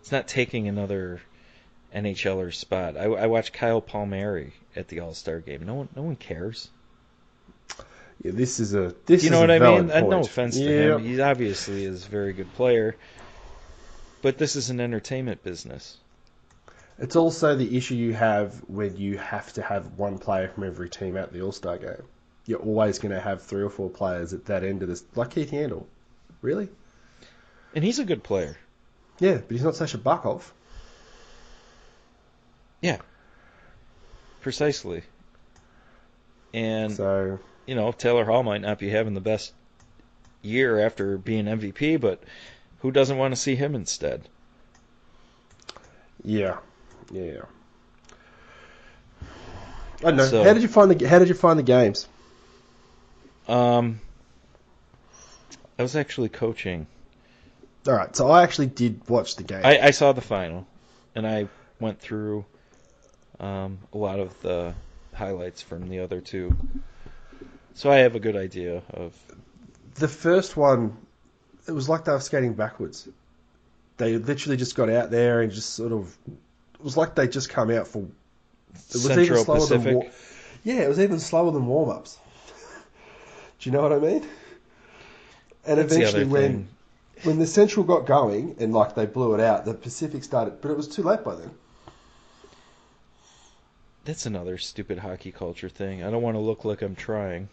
[SPEAKER 1] It's not taking another NHLer spot. I, I watched Kyle Palmieri at the All Star game. No one, no one cares.
[SPEAKER 2] Yeah, this is a this
[SPEAKER 1] you know
[SPEAKER 2] is
[SPEAKER 1] what
[SPEAKER 2] a
[SPEAKER 1] I mean? Uh,
[SPEAKER 2] point.
[SPEAKER 1] no offense to
[SPEAKER 2] yeah.
[SPEAKER 1] him. He obviously is a very good player, but this is an entertainment business.
[SPEAKER 2] It's also the issue you have when you have to have one player from every team at the All Star game. You're always going to have three or four players at that end of this, like Keith Yandle. Really?
[SPEAKER 1] And he's a good player.
[SPEAKER 2] Yeah, but he's not Sasha Barkov.
[SPEAKER 1] Yeah. Precisely. And
[SPEAKER 2] So
[SPEAKER 1] you know, Taylor Hall might not be having the best year after being MVP, but who doesn't want to see him instead?
[SPEAKER 2] yeah, yeah. I don't know.
[SPEAKER 1] So-
[SPEAKER 2] how did you find the How did you find the games?
[SPEAKER 1] Um, I was actually coaching.
[SPEAKER 2] All right, so I actually did watch the game.
[SPEAKER 1] I, I saw the final, and I went through um, a lot of the highlights from the other two. So I have a good idea of.
[SPEAKER 2] the first one, it was like they were skating backwards. They literally just got out there and just sort of. It was like they just come out for. It was even
[SPEAKER 1] Central
[SPEAKER 2] slower
[SPEAKER 1] Pacific.
[SPEAKER 2] than. War- yeah, it was even slower than warm ups. Do you know what I mean? And
[SPEAKER 1] That's
[SPEAKER 2] eventually, when when the Central got going and like they blew it out, the Pacific started, but it was too late by then.
[SPEAKER 1] That's another stupid hockey culture thing. I don't want to look like I'm trying.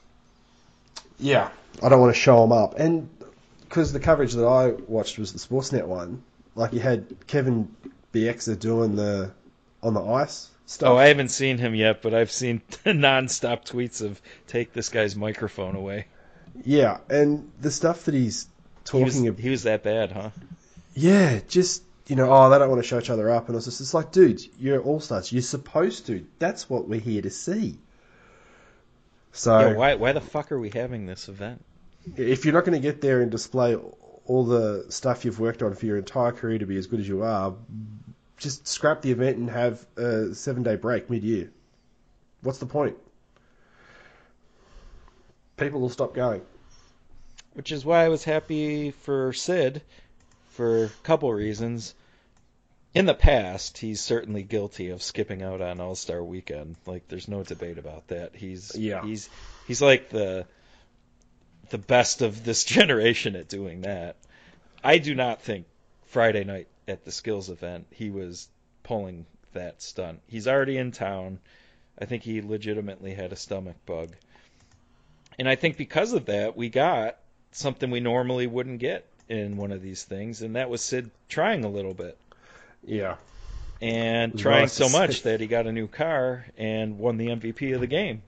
[SPEAKER 2] Yeah, I don't want to show them up, and because the coverage that I watched was the Sportsnet one, like you had Kevin Bieksa doing the on the ice stuff.
[SPEAKER 1] Oh, I haven't seen him yet, but I've seen non-stop tweets of "Take this guy's microphone away."
[SPEAKER 2] Yeah, and the stuff that he's
[SPEAKER 1] He was,
[SPEAKER 2] talking about.
[SPEAKER 1] he was that bad, huh?
[SPEAKER 2] Yeah, just you know, oh, they don't want to show each other up, and it's just it's like, dude, you're all stars. You're supposed to. That's what we're here to see. So
[SPEAKER 1] Yeah, why why the fuck are we having this event?
[SPEAKER 2] if you're not going to get there and display all the stuff you've worked on for your entire career to be as good as you are, just scrap the event and have a seven day break mid year. What's the point? People will stop going.
[SPEAKER 1] Which is why I was happy for Sid for a couple reasons. In the past, he's certainly guilty of skipping out on All Star Weekend. Like, there's no debate about that. He's
[SPEAKER 2] Yeah.
[SPEAKER 1] he's he's like the the best of this generation at doing that. I do not think Friday night at the skills event he was pulling that stunt. He's already in town. I think he legitimately had a stomach bug. And I think because of that, we got something we normally wouldn't get in one of these things, and that was Sid trying a little bit
[SPEAKER 2] Yeah.
[SPEAKER 1] and trying so much that he got a new car and won the MVP of the game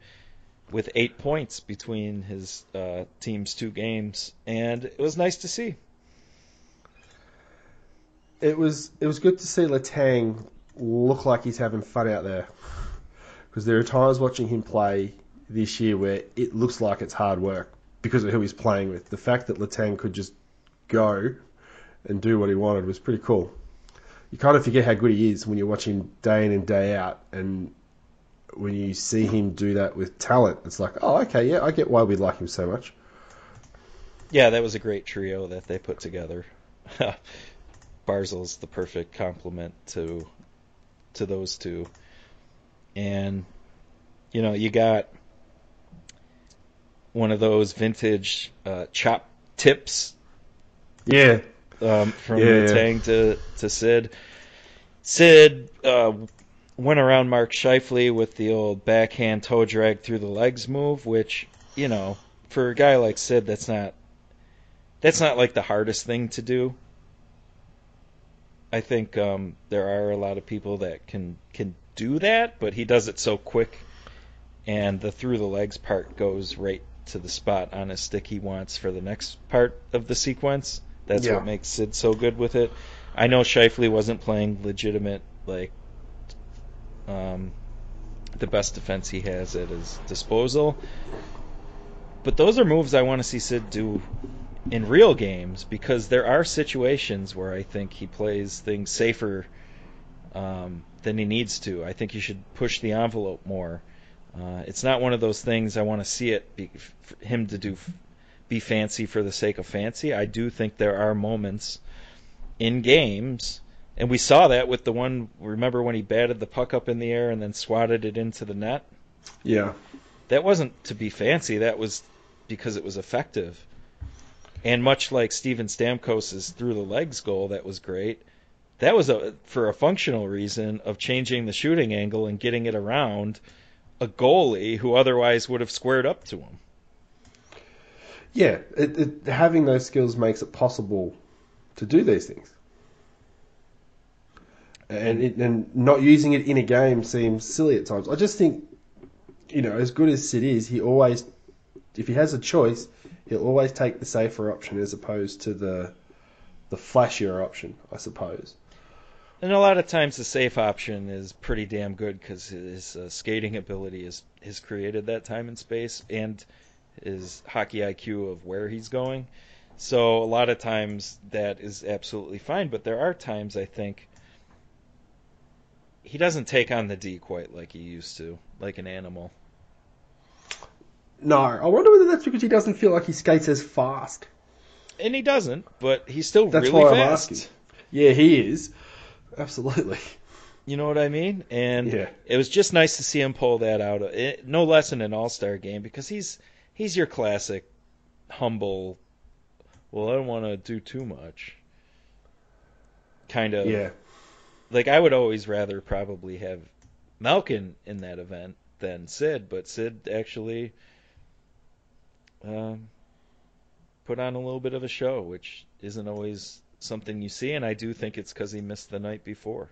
[SPEAKER 1] with eight points between his uh, team's two games, and it was nice to see.
[SPEAKER 2] It was it was good to see Letang look like he's having fun out there. Because there are times watching him play this year where it looks like it's hard work because of who he's playing with. The fact that Letang could just go and do what he wanted was pretty cool. You kind of forget how good he is when you watch him day in and day out, and when you see him do that with talent, it's like, oh, okay, yeah, I get why we like him so much.
[SPEAKER 1] Yeah, that was a great trio that they put together. Barzal's the perfect complement to to those two. And you know, you got one of those vintage uh, chop tips
[SPEAKER 2] Yeah,
[SPEAKER 1] um, from
[SPEAKER 2] Yeah, yeah.
[SPEAKER 1] Tang to to Sid. Sid uh, went around Mark Scheifele with the old backhand toe drag through the legs move, which you know, for a guy like Sid, that's not that's not like the hardest thing to do. I think um, there are a lot of people that can can do that, but he does it so quick, and the through the legs part goes right to the spot on his stick he wants for the next part of the sequence. That's
[SPEAKER 2] Yeah.
[SPEAKER 1] what makes Sid so good with it. I know Scheifele wasn't playing legitimate like um, the best defense he has at his disposal, but those are moves I want to see Sid do in real games because there are situations where I think he plays things safer um, than he needs to. I think he should push the envelope more. Uh, it's not one of those things I want to see it be, for him to do be fancy for the sake of fancy. I do think there are moments in games, and we saw that with the one. Remember when he batted the puck up in the air and then swatted it into the net?
[SPEAKER 2] yeah,
[SPEAKER 1] That wasn't to be fancy. That was because it was effective. And much like Steven Stamkos's through the legs goal, that was great. that was a for a functional reason of changing the shooting angle and getting it around a goalie who otherwise would have squared up to him.
[SPEAKER 2] Yeah, it, it, having those skills makes it possible to do these things. And it, and not using it in a game seems silly at times. I just think, you know, as good as Sid is, he always, if he has a choice, he'll always take the safer option as opposed to the the flashier option, I suppose.
[SPEAKER 1] And a lot of times the safe option is pretty damn good because his uh, skating ability is has created that time and space and his hockey IQ of where he's going. So a lot of times that is absolutely fine, but there are times I think he doesn't take on the D quite like he used to, like an animal.
[SPEAKER 2] No, I wonder whether that's because he doesn't feel like he skates as fast.
[SPEAKER 1] And he doesn't, but he's still
[SPEAKER 2] That's
[SPEAKER 1] really
[SPEAKER 2] why I'm
[SPEAKER 1] fast.
[SPEAKER 2] asking. Yeah, he is. Absolutely.
[SPEAKER 1] You know what I mean? And
[SPEAKER 2] Yeah.
[SPEAKER 1] it was just nice to see him pull that out. It, no less in an All Star game because he's he's your classic humble. Well, I don't want to do too much. Kind of.
[SPEAKER 2] Yeah.
[SPEAKER 1] Like I would always rather probably have Malkin in that event than Sid, but Sid actually um, put on a little bit of a show, which isn't always something you see, and I do think it's because he missed the night before.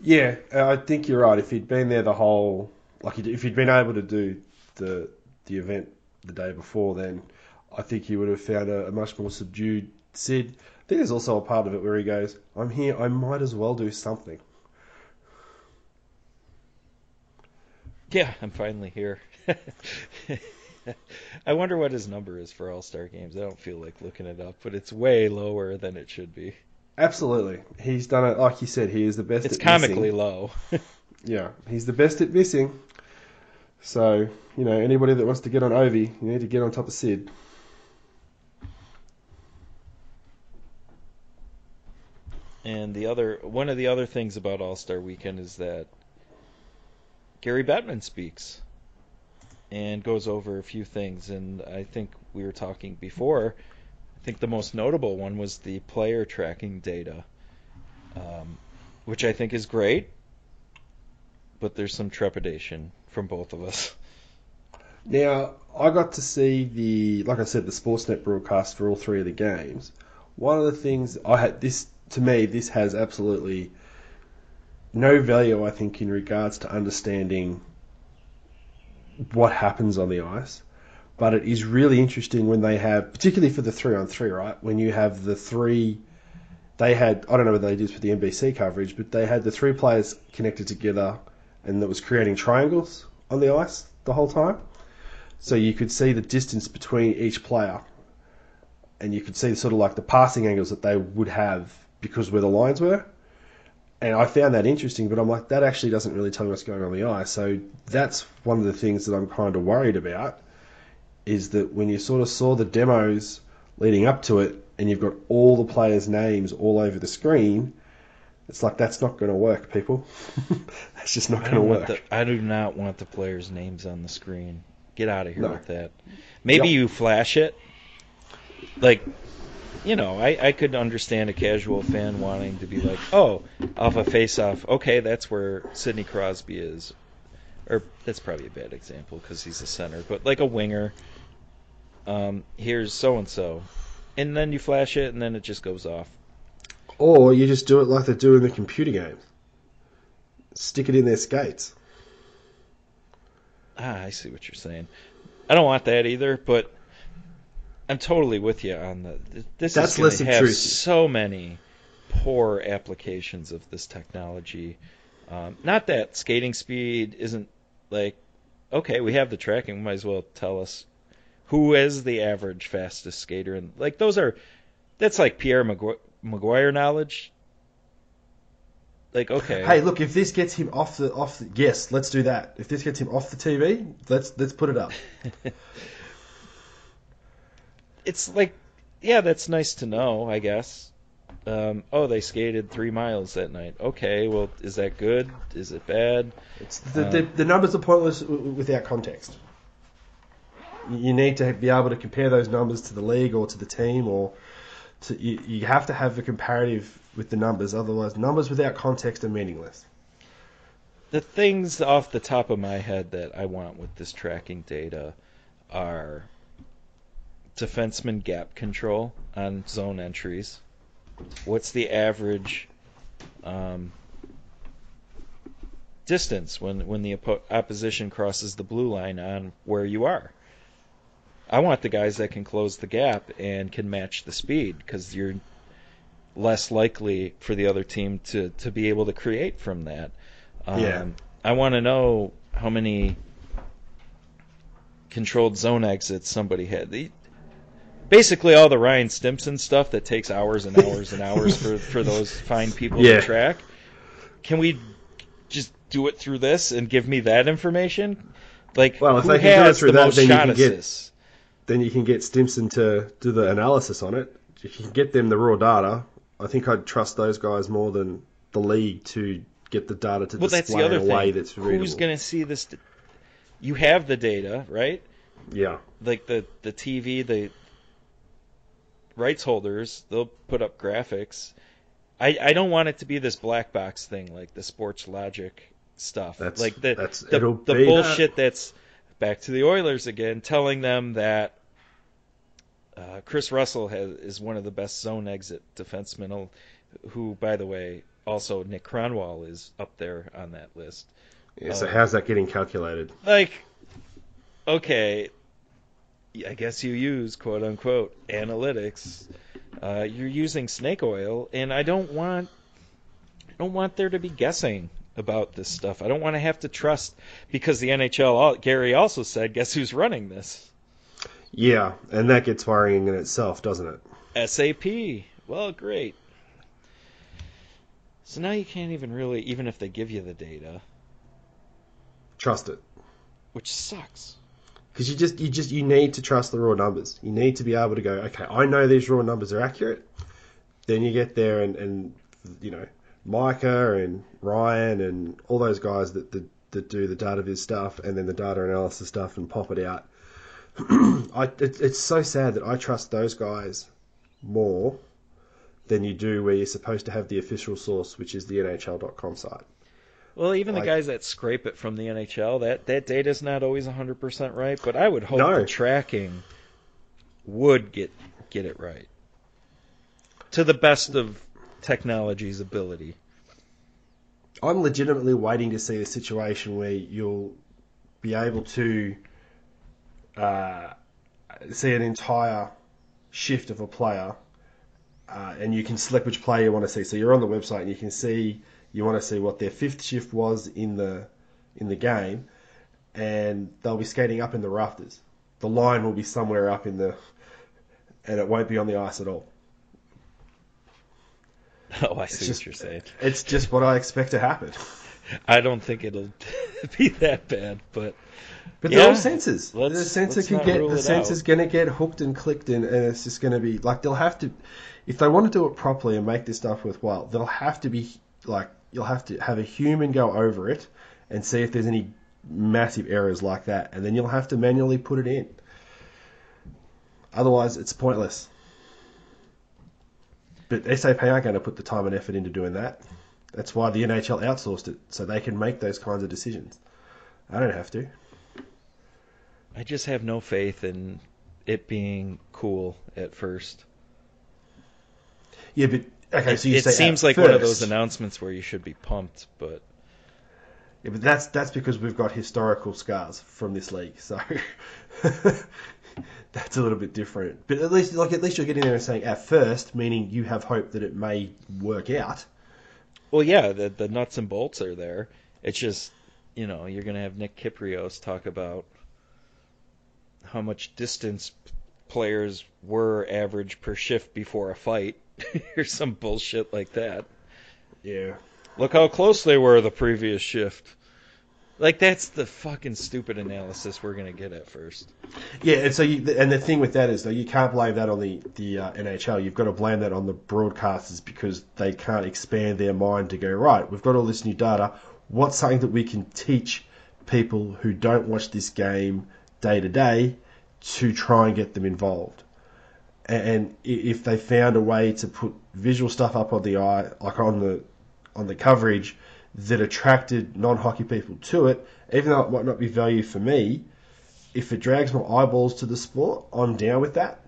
[SPEAKER 2] Yeah, I think you're right. If he'd been there the whole, like, if he'd been able to do the the event the day before, then I think he would have found a, a much more subdued Sid. I think there's also a part of it where he goes, "I'm here. I might as well do something."
[SPEAKER 1] Yeah, I'm finally here. I wonder what his number is for All Star games. I don't feel like looking it up, but it's way lower than it should be.
[SPEAKER 2] Absolutely, he's done it. Like you said, he is the best.
[SPEAKER 1] It's
[SPEAKER 2] at
[SPEAKER 1] comically
[SPEAKER 2] missing.
[SPEAKER 1] low.
[SPEAKER 2] Yeah, he's the best at missing. So you know, anybody that wants to get on Ovi, you need to get on top of Sid.
[SPEAKER 1] And the other one of the other things about All Star Weekend is that Gary Bettman speaks and goes over a few things. And I think we were talking before. I think the most notable one was the player tracking data, um, which I think is great. But there's some trepidation from both of us.
[SPEAKER 2] Now, I got to see the, like I said, the Sportsnet broadcast for all three of the games. One of the things I had this to me, this has absolutely no value. I think in regards to understanding what happens on the ice, but it is really interesting when they have, particularly for the three on three, right? When you have the three. They had, I don't know whether they did for the NBC coverage, but they had the three players connected together and that was creating triangles on the ice the whole time. So you could see the distance between each player, and you could see sort of like the passing angles that they would have because where the lines were. And I found that interesting, but I'm like, that actually doesn't really tell me what's going on the ice. So that's one of the things that I'm kind of worried about, is that when you sort of saw the demos leading up to it, and you've got all the players' names all over the screen, it's like that's not going to work, people. that's just not going to work.
[SPEAKER 1] the, I do not want the players' names on the screen. Get out of here
[SPEAKER 2] No.
[SPEAKER 1] with that. Maybe
[SPEAKER 2] Yep.
[SPEAKER 1] you flash it. Like, you know, I, I could understand a casual fan wanting to be like, oh, off a face-off, okay, that's where Sidney Crosby is. Or that's probably a bad example because he's a center, but like a winger. Um, here's so and so, and then you flash it, and then it just goes off.
[SPEAKER 2] Or you just do it like they do in the computer games. Stick it in their skates.
[SPEAKER 1] Ah, I see what you're saying. I don't want that either, but I'm totally with you on the. This
[SPEAKER 2] That's
[SPEAKER 1] is
[SPEAKER 2] less
[SPEAKER 1] to have
[SPEAKER 2] intrusive.
[SPEAKER 1] so many poor applications of this technology. Um, not that skating speed isn't like okay, we have the tracking. We might as well tell us who is the average fastest skater, and like those are that's like Pierre Magu- Maguire knowledge. Like okay,
[SPEAKER 2] Hey, look, if this gets him off the off the yes, let's do that. If this gets him off the TV, let's let's put it up.
[SPEAKER 1] it's like, yeah, that's nice to know, I guess. Um, oh, they skated three miles that night. Okay, well, is that good? Is it bad?
[SPEAKER 2] It's the,
[SPEAKER 1] Uh,
[SPEAKER 2] the, the numbers are pointless without context. You need to be able to compare those numbers to the league or to the team or to, you, you have to have a comparative with the numbers. Otherwise, numbers without context are meaningless.
[SPEAKER 1] The things off the top of my head that I want with this tracking data are defenseman gap control on zone entries. What's the average um, distance when when the oppo- opposition crosses the blue line on where you are? I want the guys that can close the gap and can match the speed because you're less likely for the other team to, to be able to create from that. Um,
[SPEAKER 2] Yeah.
[SPEAKER 1] I want to know how many controlled zone exits somebody had. The, basically, all the Ryan Stimson stuff that takes hours and hours and hours for, for those fine people
[SPEAKER 2] Yeah.
[SPEAKER 1] to track. Can we just do it through this and give me that information? Like,
[SPEAKER 2] Well, if
[SPEAKER 1] who
[SPEAKER 2] they can do it through
[SPEAKER 1] the
[SPEAKER 2] that,
[SPEAKER 1] most
[SPEAKER 2] then you
[SPEAKER 1] shot
[SPEAKER 2] can get-
[SPEAKER 1] assists?
[SPEAKER 2] Then you can get Stimson to do the analysis on it. If you can get them the raw data, I think I'd trust those guys more than the league to get the data to
[SPEAKER 1] Well,
[SPEAKER 2] display
[SPEAKER 1] the other
[SPEAKER 2] in a
[SPEAKER 1] thing.
[SPEAKER 2] way that's readable.
[SPEAKER 1] Who's going to see this? You have the data, right?
[SPEAKER 2] Yeah.
[SPEAKER 1] Like the the TV, the rights holders, they'll put up graphics. I I don't want it to be this black box thing like the Sports Logic stuff.
[SPEAKER 2] That's-
[SPEAKER 1] like the the, the bullshit that's back to the Oilers again, telling them that uh, Kris Russell has is one of the best zone exit defensemen. Who, by the way, also Nick Kronwall is up there on that list.
[SPEAKER 2] yeah so
[SPEAKER 1] Oh.
[SPEAKER 2] how's that getting calculated?
[SPEAKER 1] like okay i guess you use quote unquote analytics uh, you're using snake oil and i don't want i don't want there to be guessing about this stuff i don't want to have to trust because the nhl gary also said guess who's running this
[SPEAKER 2] Yeah, and that gets worrying in itself, doesn't it?
[SPEAKER 1] SAP well great so now you can't even really even if they give you the data
[SPEAKER 2] Trust it.
[SPEAKER 1] which sucks
[SPEAKER 2] Because you just you just you need to trust the raw numbers. You need to be able to go, okay, I know these raw numbers are accurate. Then you get there and, and you know, Micah and Ryan and all those guys that, that that do the data viz stuff and then the data analysis stuff and pop it out. I it, it's so sad that I trust those guys more than you do where you're supposed to have the official source, which is the NHL.com site.
[SPEAKER 1] Well, even
[SPEAKER 2] Like-
[SPEAKER 1] the guys that scrape it from the NHL, that that data's not always 100% right, but I would hope
[SPEAKER 2] No.
[SPEAKER 1] the tracking would get get it right to the best of technology's ability.
[SPEAKER 2] I'm legitimately waiting to see a situation where you'll be able to uh, see an entire shift of a player, uh, and you can select which player you want to see. So you're on the website and you can see you want to see what their fifth shift was in the in the game, and they'll be skating up in the rafters. The line will be somewhere up in the, and it won't be on the ice at all.
[SPEAKER 1] Oh, I see
[SPEAKER 2] just-
[SPEAKER 1] what you're saying.
[SPEAKER 2] It's just what I expect to happen.
[SPEAKER 1] I don't think it'll be that bad, but
[SPEAKER 2] But
[SPEAKER 1] Yeah.
[SPEAKER 2] they're all sensors.
[SPEAKER 1] Let's-
[SPEAKER 2] the sensor can get the sensor's going to get hooked and clicked, and, and it's just going to be like they'll have to, if they want to do it properly and make this stuff worthwhile, they'll have to be like you'll have to have a human go over it and see if there's any massive errors like that, and then you'll have to manually put it in. Otherwise, it's pointless. But SAP aren't going to put the time and effort into doing that. That's why the NHL outsourced it, so they can make those kinds of decisions. I don't have to.
[SPEAKER 1] I just have no faith in it being cool at first.
[SPEAKER 2] Yeah, but okay. So you
[SPEAKER 1] it
[SPEAKER 2] say
[SPEAKER 1] seems like one of those announcements where you should be pumped, but
[SPEAKER 2] Yeah, but that's that's because we've got historical scars from this league, so that's a little bit different. But at least, like, at least you're getting there and saying at first, meaning you have hope that it may work out.
[SPEAKER 1] Well, yeah, the the nuts and bolts are there. It's just, you know, you're gonna have Nick Kypreos talk about how much distance players were average per shift before a fight, or some bullshit like that.
[SPEAKER 2] Yeah.
[SPEAKER 1] Look how close they were the previous shift. Like that's the fucking stupid analysis we're gonna get at first.
[SPEAKER 2] Yeah, and so you, and the thing with that is though you can't blame that on the the uh, NHL. You've got to blame that on the broadcasters because they can't expand their mind to go right. We've got all this new data. What's something that we can teach people who don't watch this game day to day to try and get them involved? and if they found a way to put visual stuff up on the eye, like on the on the coverage, that attracted non-hockey people to it, even though it might not be value for me, if it drags my eyeballs to the sport, I'm down with that.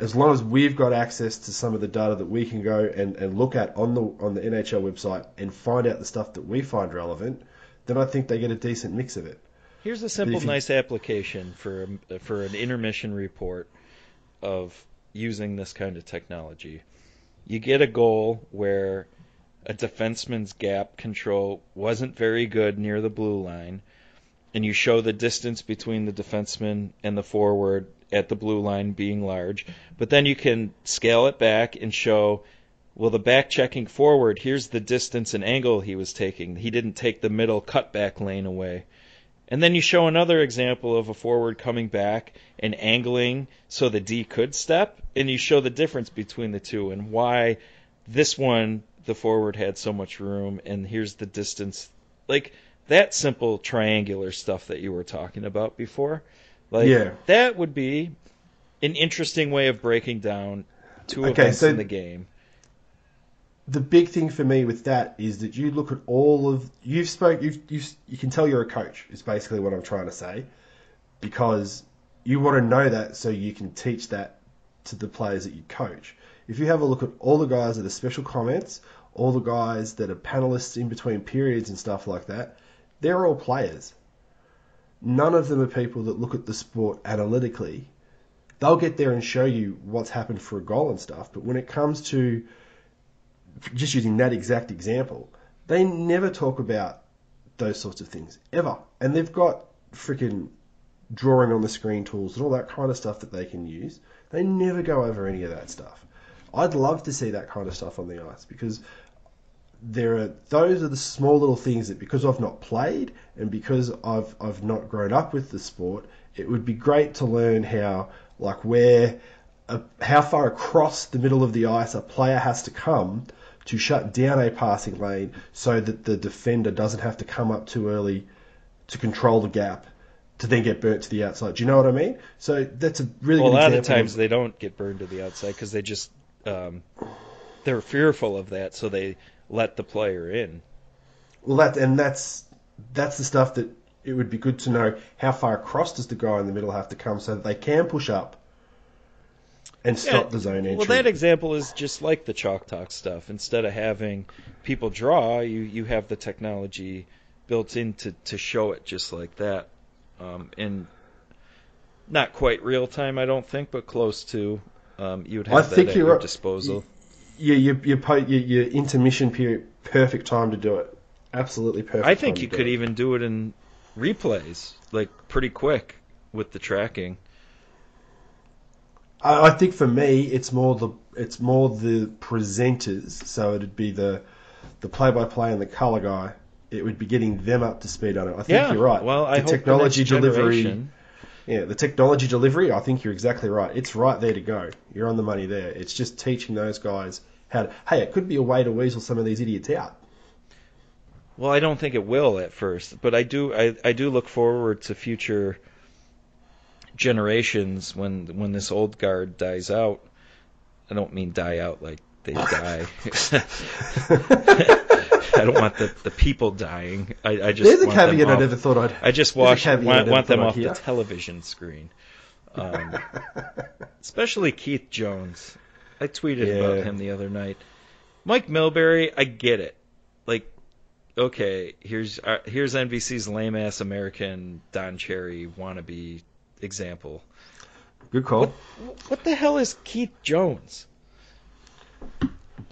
[SPEAKER 2] As long as we've got access to some of the data that we can go and, and look at on the on the NHL website and find out the stuff that we find relevant, then I think they get a decent mix of it.
[SPEAKER 1] Here's a simple, you... nice application for for an intermission report of using this kind of technology. You get a goal where a defenseman's gap control wasn't very good near the blue line, and you show the distance between the defenseman and the forward at the blue line being large, but then you can scale it back and show well the back checking forward here's the distance and angle he was taking. He didn't take the middle cutback lane away. And then you show another example of a forward coming back and angling so the D could step, and you show the difference between the two and why this one the forward had so much room, and here's the distance. Like that simple triangular stuff that you were talking about before. Like yeah. that would be an interesting way of breaking down two okay, events so in the game
[SPEAKER 2] the big thing for me with that is that you look at all of you've spoke you've, you've you can tell you're a coach is basically what I'm trying to say because you want to know that so you can teach that to the players that you coach. If you have a look at all the guys that are special comments, all the guys that are panelists in between periods and stuff like that, they're all players. None of them are people that look at the sport analytically. They'll get there and show you what's happened for a goal and stuff, but when it comes to just using that exact example, they never talk about those sorts of things ever. And they've got freaking drawing on the screen tools and all that kind of stuff that they can use. They never go over any of that stuff. I'd love to see that kind of stuff on the ice because there are those are the small little things that because I've not played and because I've I've not grown up with the sport, it would be great to learn how like where a, how far across the middle of the ice a player has to come to shut down a passing lane so that the defender doesn't have to come up too early to control the gap to then get burnt to the outside. Do you know what I mean? So that's a really
[SPEAKER 1] well,
[SPEAKER 2] good
[SPEAKER 1] a lot of times of... they don't get burned to the outside because they just um, they're fearful of that, so they let the player in.
[SPEAKER 2] Well, that and that's that's the stuff that it would be good to know how far across does the guy in the middle have to come so that they can push up and stop yeah, the zone entry.
[SPEAKER 1] Well, that example is just like the chalk talk stuff. Instead of having people draw, you you have the technology built in to, to show it just like that, um, in not quite real time, I don't think, but close to. Um, you would have I that think at your disposal.
[SPEAKER 2] Yeah, your your, your your intermission period, perfect time to do it. Absolutely perfect.
[SPEAKER 1] I think you could it. even do it in replays, like pretty quick with the tracking.
[SPEAKER 2] I, I think for me, it's more the it's more the presenters. So it'd be the the play by play and the color guy. It would be getting them up to speed on it. I think
[SPEAKER 1] yeah,
[SPEAKER 2] you're right.
[SPEAKER 1] Well, I
[SPEAKER 2] the technology the delivery. Generation... Yeah, the technology delivery. I think you're exactly right. It's right there to go. You're on the money there. It's just teaching those guys how to. Hey, it could be a way to weasel some of these idiots out.
[SPEAKER 1] Well, I don't think it will at first, but I do. I, I do look forward to future generations when when this old guard dies out. I don't mean die out like they die. I don't want the, the people dying. I, I just
[SPEAKER 2] There's a
[SPEAKER 1] caveat
[SPEAKER 2] I never thought I'd.
[SPEAKER 1] I just watch, want, want them off the television screen. Um, especially Keith Jones. I tweeted yeah. about him the other night. Mike Milbury, I get it. Like, okay, here's uh, here's NBC's lame ass American Don Cherry wannabe example.
[SPEAKER 2] Good call.
[SPEAKER 1] What, what the hell is Keith Jones?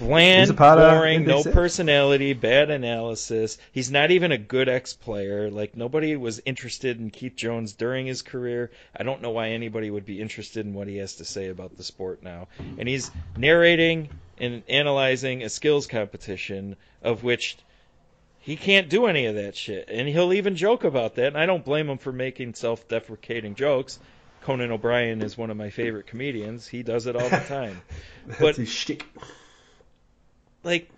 [SPEAKER 1] Bland, boring, no personality, bad analysis. He's not even a good ex-player. Like nobody was interested in Keith Jones during his career. I don't know why anybody would be interested in what he has to say about the sport now. And he's narrating and analyzing a skills competition of which he can't do any of that shit. And he'll even joke about that. And I don't blame him for making self deprecating jokes. Conan O'Brien is one of my favorite comedians. He does it all the time.
[SPEAKER 2] That's but, his shtick.
[SPEAKER 1] Like,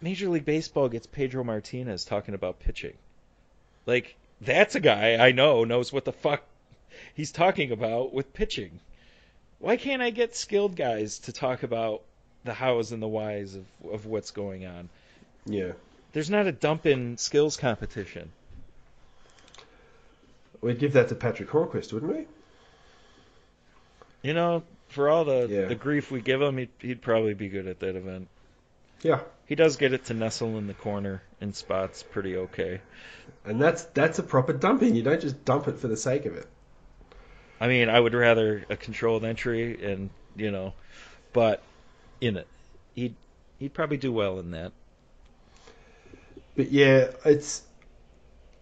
[SPEAKER 1] Major League Baseball gets Pedro Martinez talking about pitching. Like, that's a guy I know knows what the fuck he's talking about with pitching. Why can't I get skilled guys to talk about the hows and the whys of, of what's going on?
[SPEAKER 2] Yeah.
[SPEAKER 1] There's not a dump in skills competition.
[SPEAKER 2] We'd give that to Patric Hornqvist, wouldn't we?
[SPEAKER 1] You know, for all the,
[SPEAKER 2] Yeah.
[SPEAKER 1] the grief we give him, he'd, he'd probably be good at that event.
[SPEAKER 2] Yeah.
[SPEAKER 1] He does get it to nestle in the corner in spots pretty okay.
[SPEAKER 2] And that's that's a proper dumping. You don't just dump it for the sake of it.
[SPEAKER 1] I mean, I would rather a controlled entry and, you know, but in it, he'd, he'd probably do well in that.
[SPEAKER 2] But yeah, it's.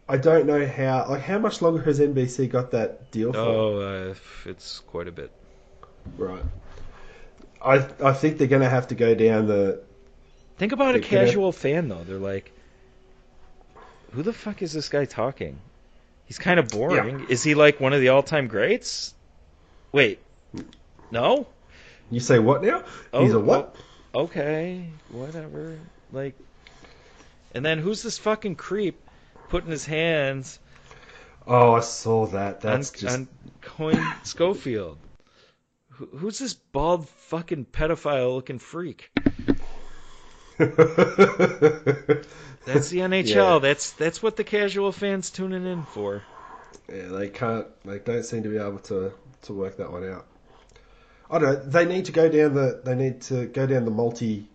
[SPEAKER 2] I don't know how. Like, how much longer has NBC got that deal for?
[SPEAKER 1] Oh, uh, it's quite a bit.
[SPEAKER 2] Right. I I think they're going to have to go down the.
[SPEAKER 1] Think about a
[SPEAKER 2] could have-
[SPEAKER 1] casual fan though. They're like, "Who the fuck is this guy talking? He's kind of boring. Is he like one of the all-time greats?" Wait, no.
[SPEAKER 2] You say what now?
[SPEAKER 1] Oh,
[SPEAKER 2] He's a what?
[SPEAKER 1] Oh, okay, whatever. Like, and then who's this fucking creep putting his hands
[SPEAKER 2] Oh, I saw that.
[SPEAKER 1] on,
[SPEAKER 2] That's just.
[SPEAKER 1] on Coyne Schofield? Who's this bald fucking pedophile-looking freak? That's the NHL.
[SPEAKER 2] Yeah.
[SPEAKER 1] That's that's what the casual fans tuning in for.
[SPEAKER 2] Yeah, they can't. They don't seem to be able to to work that one out. I don't know. They need to go down the. They need to go down the multi,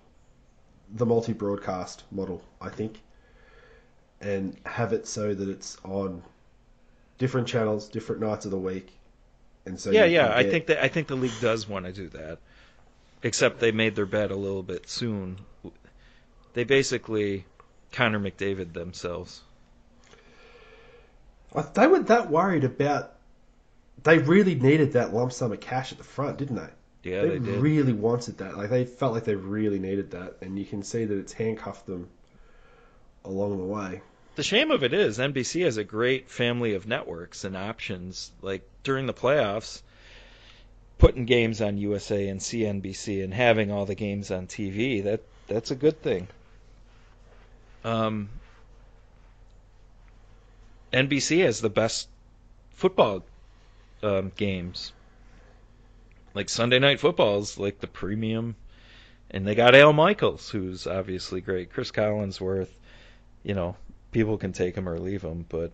[SPEAKER 2] the multi broadcast model. I think, and have it so that it's on different channels, different nights of the week, and so
[SPEAKER 1] yeah, yeah.
[SPEAKER 2] can
[SPEAKER 1] I think that I think the league does want to do that. Except they made their bet a little bit soon. They basically Connor McDavid themselves.
[SPEAKER 2] They weren't that worried about. They really needed that lump sum of cash at the front, didn't they?
[SPEAKER 1] Yeah,
[SPEAKER 2] they,
[SPEAKER 1] they, did.
[SPEAKER 2] really wanted that. Like they felt like they really needed that, and you can see that it's handcuffed them along the way.
[SPEAKER 1] The shame of it is NBC has a great family of networks and options. Like during the playoffs, putting games on USA and CNBC and having all the games on TV that that's a good thing. Um, NBC has the best football um, games. Like Sunday Night Football is like the premium, and they got Al Michaels, who's obviously great. Cris Collinsworth, you know, people can take him or leave him, but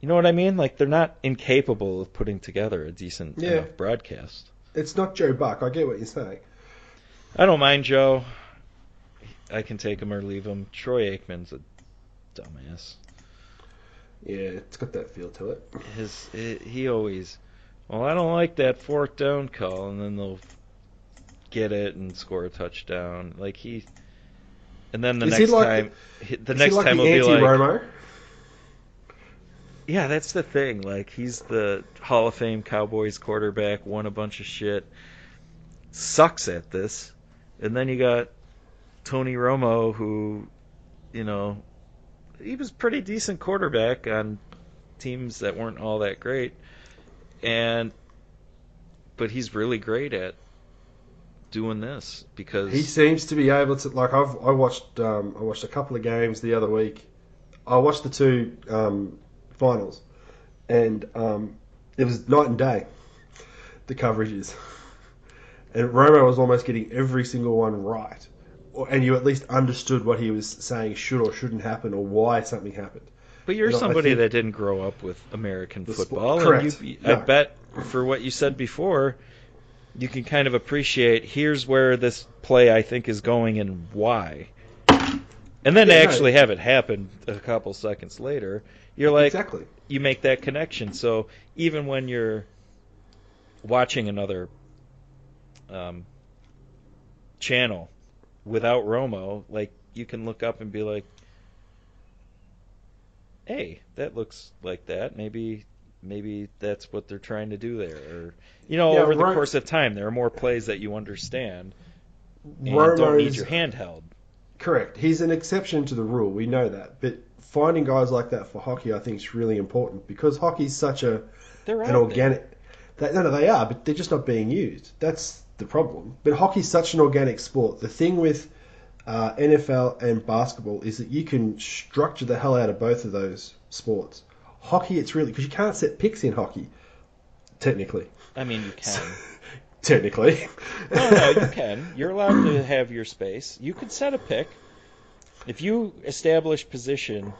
[SPEAKER 1] you know what I mean? Like they're not incapable of putting together a decent
[SPEAKER 2] Yeah.
[SPEAKER 1] enough broadcast.
[SPEAKER 2] It's not Joe Buck. I get what you're saying.
[SPEAKER 1] I don't mind Joe. I can take him or leave him. Troy Aikman's a dumbass.
[SPEAKER 2] Yeah, it's got that feel to it.
[SPEAKER 1] His he always, well, I don't like that fourth down call, and then they'll get it and score a touchdown. Like he, and then the
[SPEAKER 2] Is
[SPEAKER 1] next
[SPEAKER 2] like
[SPEAKER 1] time, he- the next
[SPEAKER 2] he like
[SPEAKER 1] time
[SPEAKER 2] the
[SPEAKER 1] he'll be like,
[SPEAKER 2] anti-Romo?
[SPEAKER 1] Yeah, that's the thing. Like he's the Hall of Fame Cowboys quarterback, won a bunch of shit, sucks at this, and then you got Tony Romo, who, you know, he was pretty decent quarterback on teams that weren't all that great, and but he's really great at doing this because
[SPEAKER 2] He seems to be able to. Like I've I watched um, I watched a couple of games the other week. I watched the two um, finals, and um, it was night and day. The coverage is, and Romo was almost getting every single one right, or, and you at least understood what he was saying should or shouldn't happen, or why something happened.
[SPEAKER 1] But you're somebody that didn't grow up with American
[SPEAKER 2] The sport-
[SPEAKER 1] football,
[SPEAKER 2] correct.
[SPEAKER 1] and you, I bet for what you said before, you can kind of appreciate here's where this play I think is going and why. And then to
[SPEAKER 2] Yeah, no.
[SPEAKER 1] actually have it happen a couple seconds later, you're like
[SPEAKER 2] exactly.
[SPEAKER 1] you make that connection. So even when you're watching another um, channel without Romo, like you can look up and be like, "Hey, that looks like that. Maybe, maybe that's what they're trying to do there." Or you know,
[SPEAKER 2] Yeah,
[SPEAKER 1] over the course of time, there are more plays that you understand and don't need your handheld.
[SPEAKER 2] Correct. He's an exception to the rule. We know that. But finding guys like that for hockey, I think, is really important because hockey's such a
[SPEAKER 1] They're
[SPEAKER 2] an organic. They, no, no, they are, but they're just not being used. That's the problem. But hockey's such an organic sport. The thing with uh, NFL and basketball is that you can structure the hell out of both of those sports. Hockey, it's really because you can't set picks in hockey. technically.
[SPEAKER 1] I mean, you can.
[SPEAKER 2] Technically.
[SPEAKER 1] no, no, you can. You're allowed to have your space. You could set a pick. If you establish position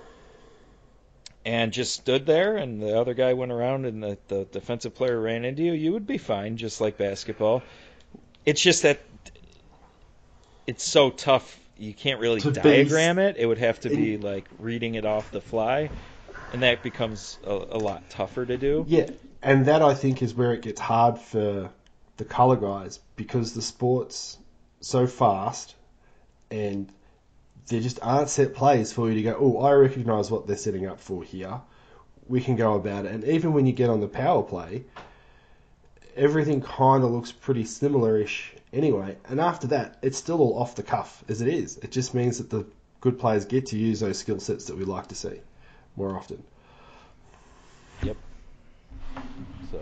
[SPEAKER 1] and just stood there and the other guy went around and the, the defensive player ran into you, you would be fine, just like basketball. It's just that it's so tough. You can't really diagram it. It would have to be like reading it off the fly, and that becomes a, a lot tougher to do.
[SPEAKER 2] Yeah, and that I think is where it gets hard for the colour guys because the sport's so fast and there just aren't set plays for you to go, oh, I recognise what they're setting up for here. We can go about it. And even when you get on the power play, everything kind of looks pretty similar-ish anyway. And after that, it's still all off the cuff as it is. It just means that the good players get to use those skill sets that we like to see more often.
[SPEAKER 1] Yep. So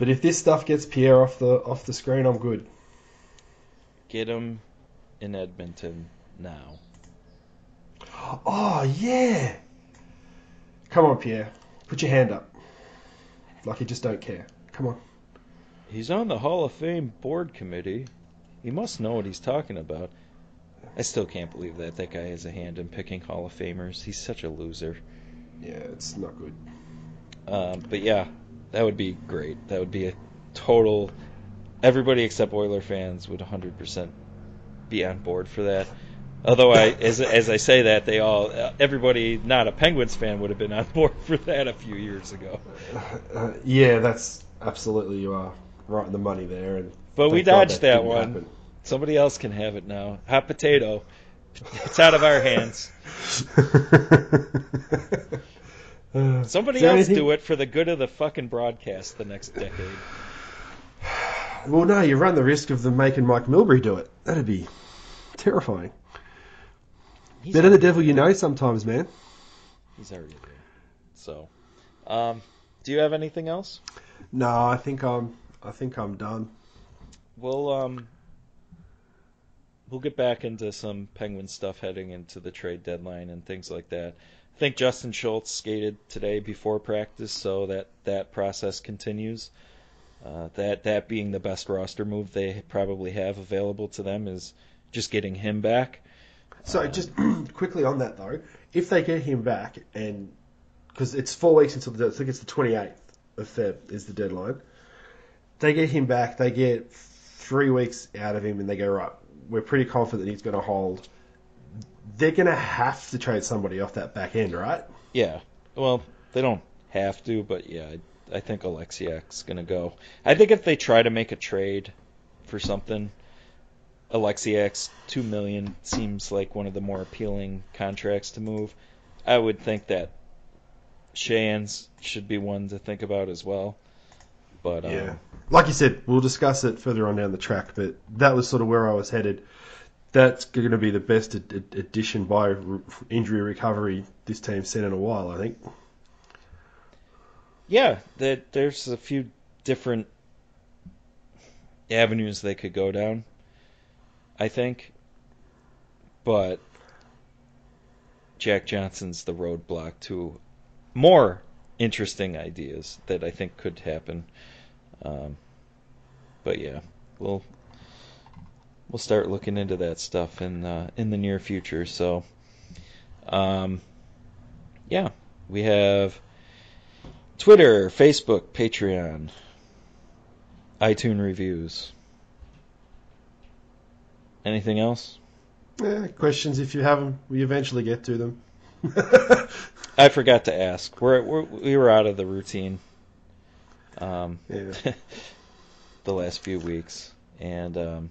[SPEAKER 2] But if this stuff gets Pierre off the off the screen, I'm good.
[SPEAKER 1] get him in Edmonton now.
[SPEAKER 2] Oh yeah. Come on, Pierre. Put your hand up. Like you just don't care. Come on.
[SPEAKER 1] He's on the Hall of Fame board committee. He must know what he's talking about. I still can't believe that that guy has a hand in picking Hall of Famers. He's such a loser.
[SPEAKER 2] Yeah, it's not good.
[SPEAKER 1] Um, but yeah, that would be great. That would be a total. Everybody except Oiler fans would 100% be on board for that. Although I, as as I say that, they all, everybody not a Penguins fan would have been on board for that a few years ago.
[SPEAKER 2] Uh, yeah, that's absolutely you are right in the money there. And
[SPEAKER 1] But we dodged that
[SPEAKER 2] didn't
[SPEAKER 1] one. Somebody else can have it now. Hot potato. It's out of our hands.
[SPEAKER 2] Uh,
[SPEAKER 1] Somebody else
[SPEAKER 2] anything-
[SPEAKER 1] do it for the good of the fucking broadcast the next decade.
[SPEAKER 2] Well, no, you run the risk of them making Mike Milbury do it. That'd be terrifying.
[SPEAKER 1] He's
[SPEAKER 2] Better the devil you know sometimes, man.
[SPEAKER 1] he's already there. So, um, do you have anything else?
[SPEAKER 2] No, I think I'm. I think I'm done.
[SPEAKER 1] We'll um, we'll get back into some Penguin stuff heading into the trade deadline and things like that. I think Justin Schultz skated today before practice, so that that process continues. Uh, that that being the best roster move they probably have available to them is just getting him back.
[SPEAKER 2] So just quickly on that though, if they get him back and because it's four weeks until the I think it's the 28th of Feb is the deadline. They get him back. They get three weeks out of him, and they go right. We're pretty confident that he's going to hold. They're going to have to trade somebody off that back end, right?
[SPEAKER 1] Yeah. Well, they don't have to, but yeah, I, I think Alexiak's gonna go. I think if they try to make a trade for something, Alexiak's two million seems like one of the more appealing contracts to move. I would think that Shan's should be one to think about as well. But um,
[SPEAKER 2] Like you said, we'll discuss it further on down the track, but that was sort of where I was headed. That's going to be the best ad- ad- addition by injury recovery this team's seen in a while, I think.
[SPEAKER 1] yeah, that there's a few different avenues they could go down. I think, but Jack Johnson's the roadblock to more interesting ideas that I think could happen. Um, but yeah, we'll we'll start looking into that stuff in uh, in the near future. So, um, yeah, we have Twitter, Facebook, Patreon, iTunes reviews. Anything else?
[SPEAKER 2] Eh, questions, if you have them, we eventually get to them.
[SPEAKER 1] I forgot to ask. We're, we're we were out of the routine. Um,
[SPEAKER 2] Yeah.
[SPEAKER 1] the last few weeks, and um,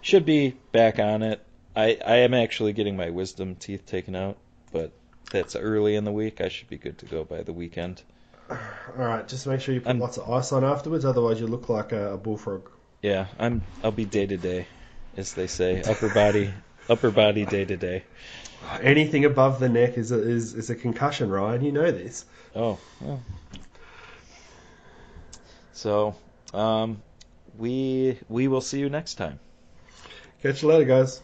[SPEAKER 1] should be back on it. I I am actually getting my wisdom teeth taken out, but that's early in the week. I should be good to go by the weekend.
[SPEAKER 2] All right, just make sure you put
[SPEAKER 1] I'm-
[SPEAKER 2] lots of ice on afterwards, otherwise you look like a, a bullfrog.
[SPEAKER 1] Yeah, I'm I'll be day to day, as they say, upper body upper body day to day.
[SPEAKER 2] Anything above the neck is a, is, is a concussion, Ryan. You know this.
[SPEAKER 1] Oh, well. So, um, we we will see you next time.
[SPEAKER 2] Catch you later, guys.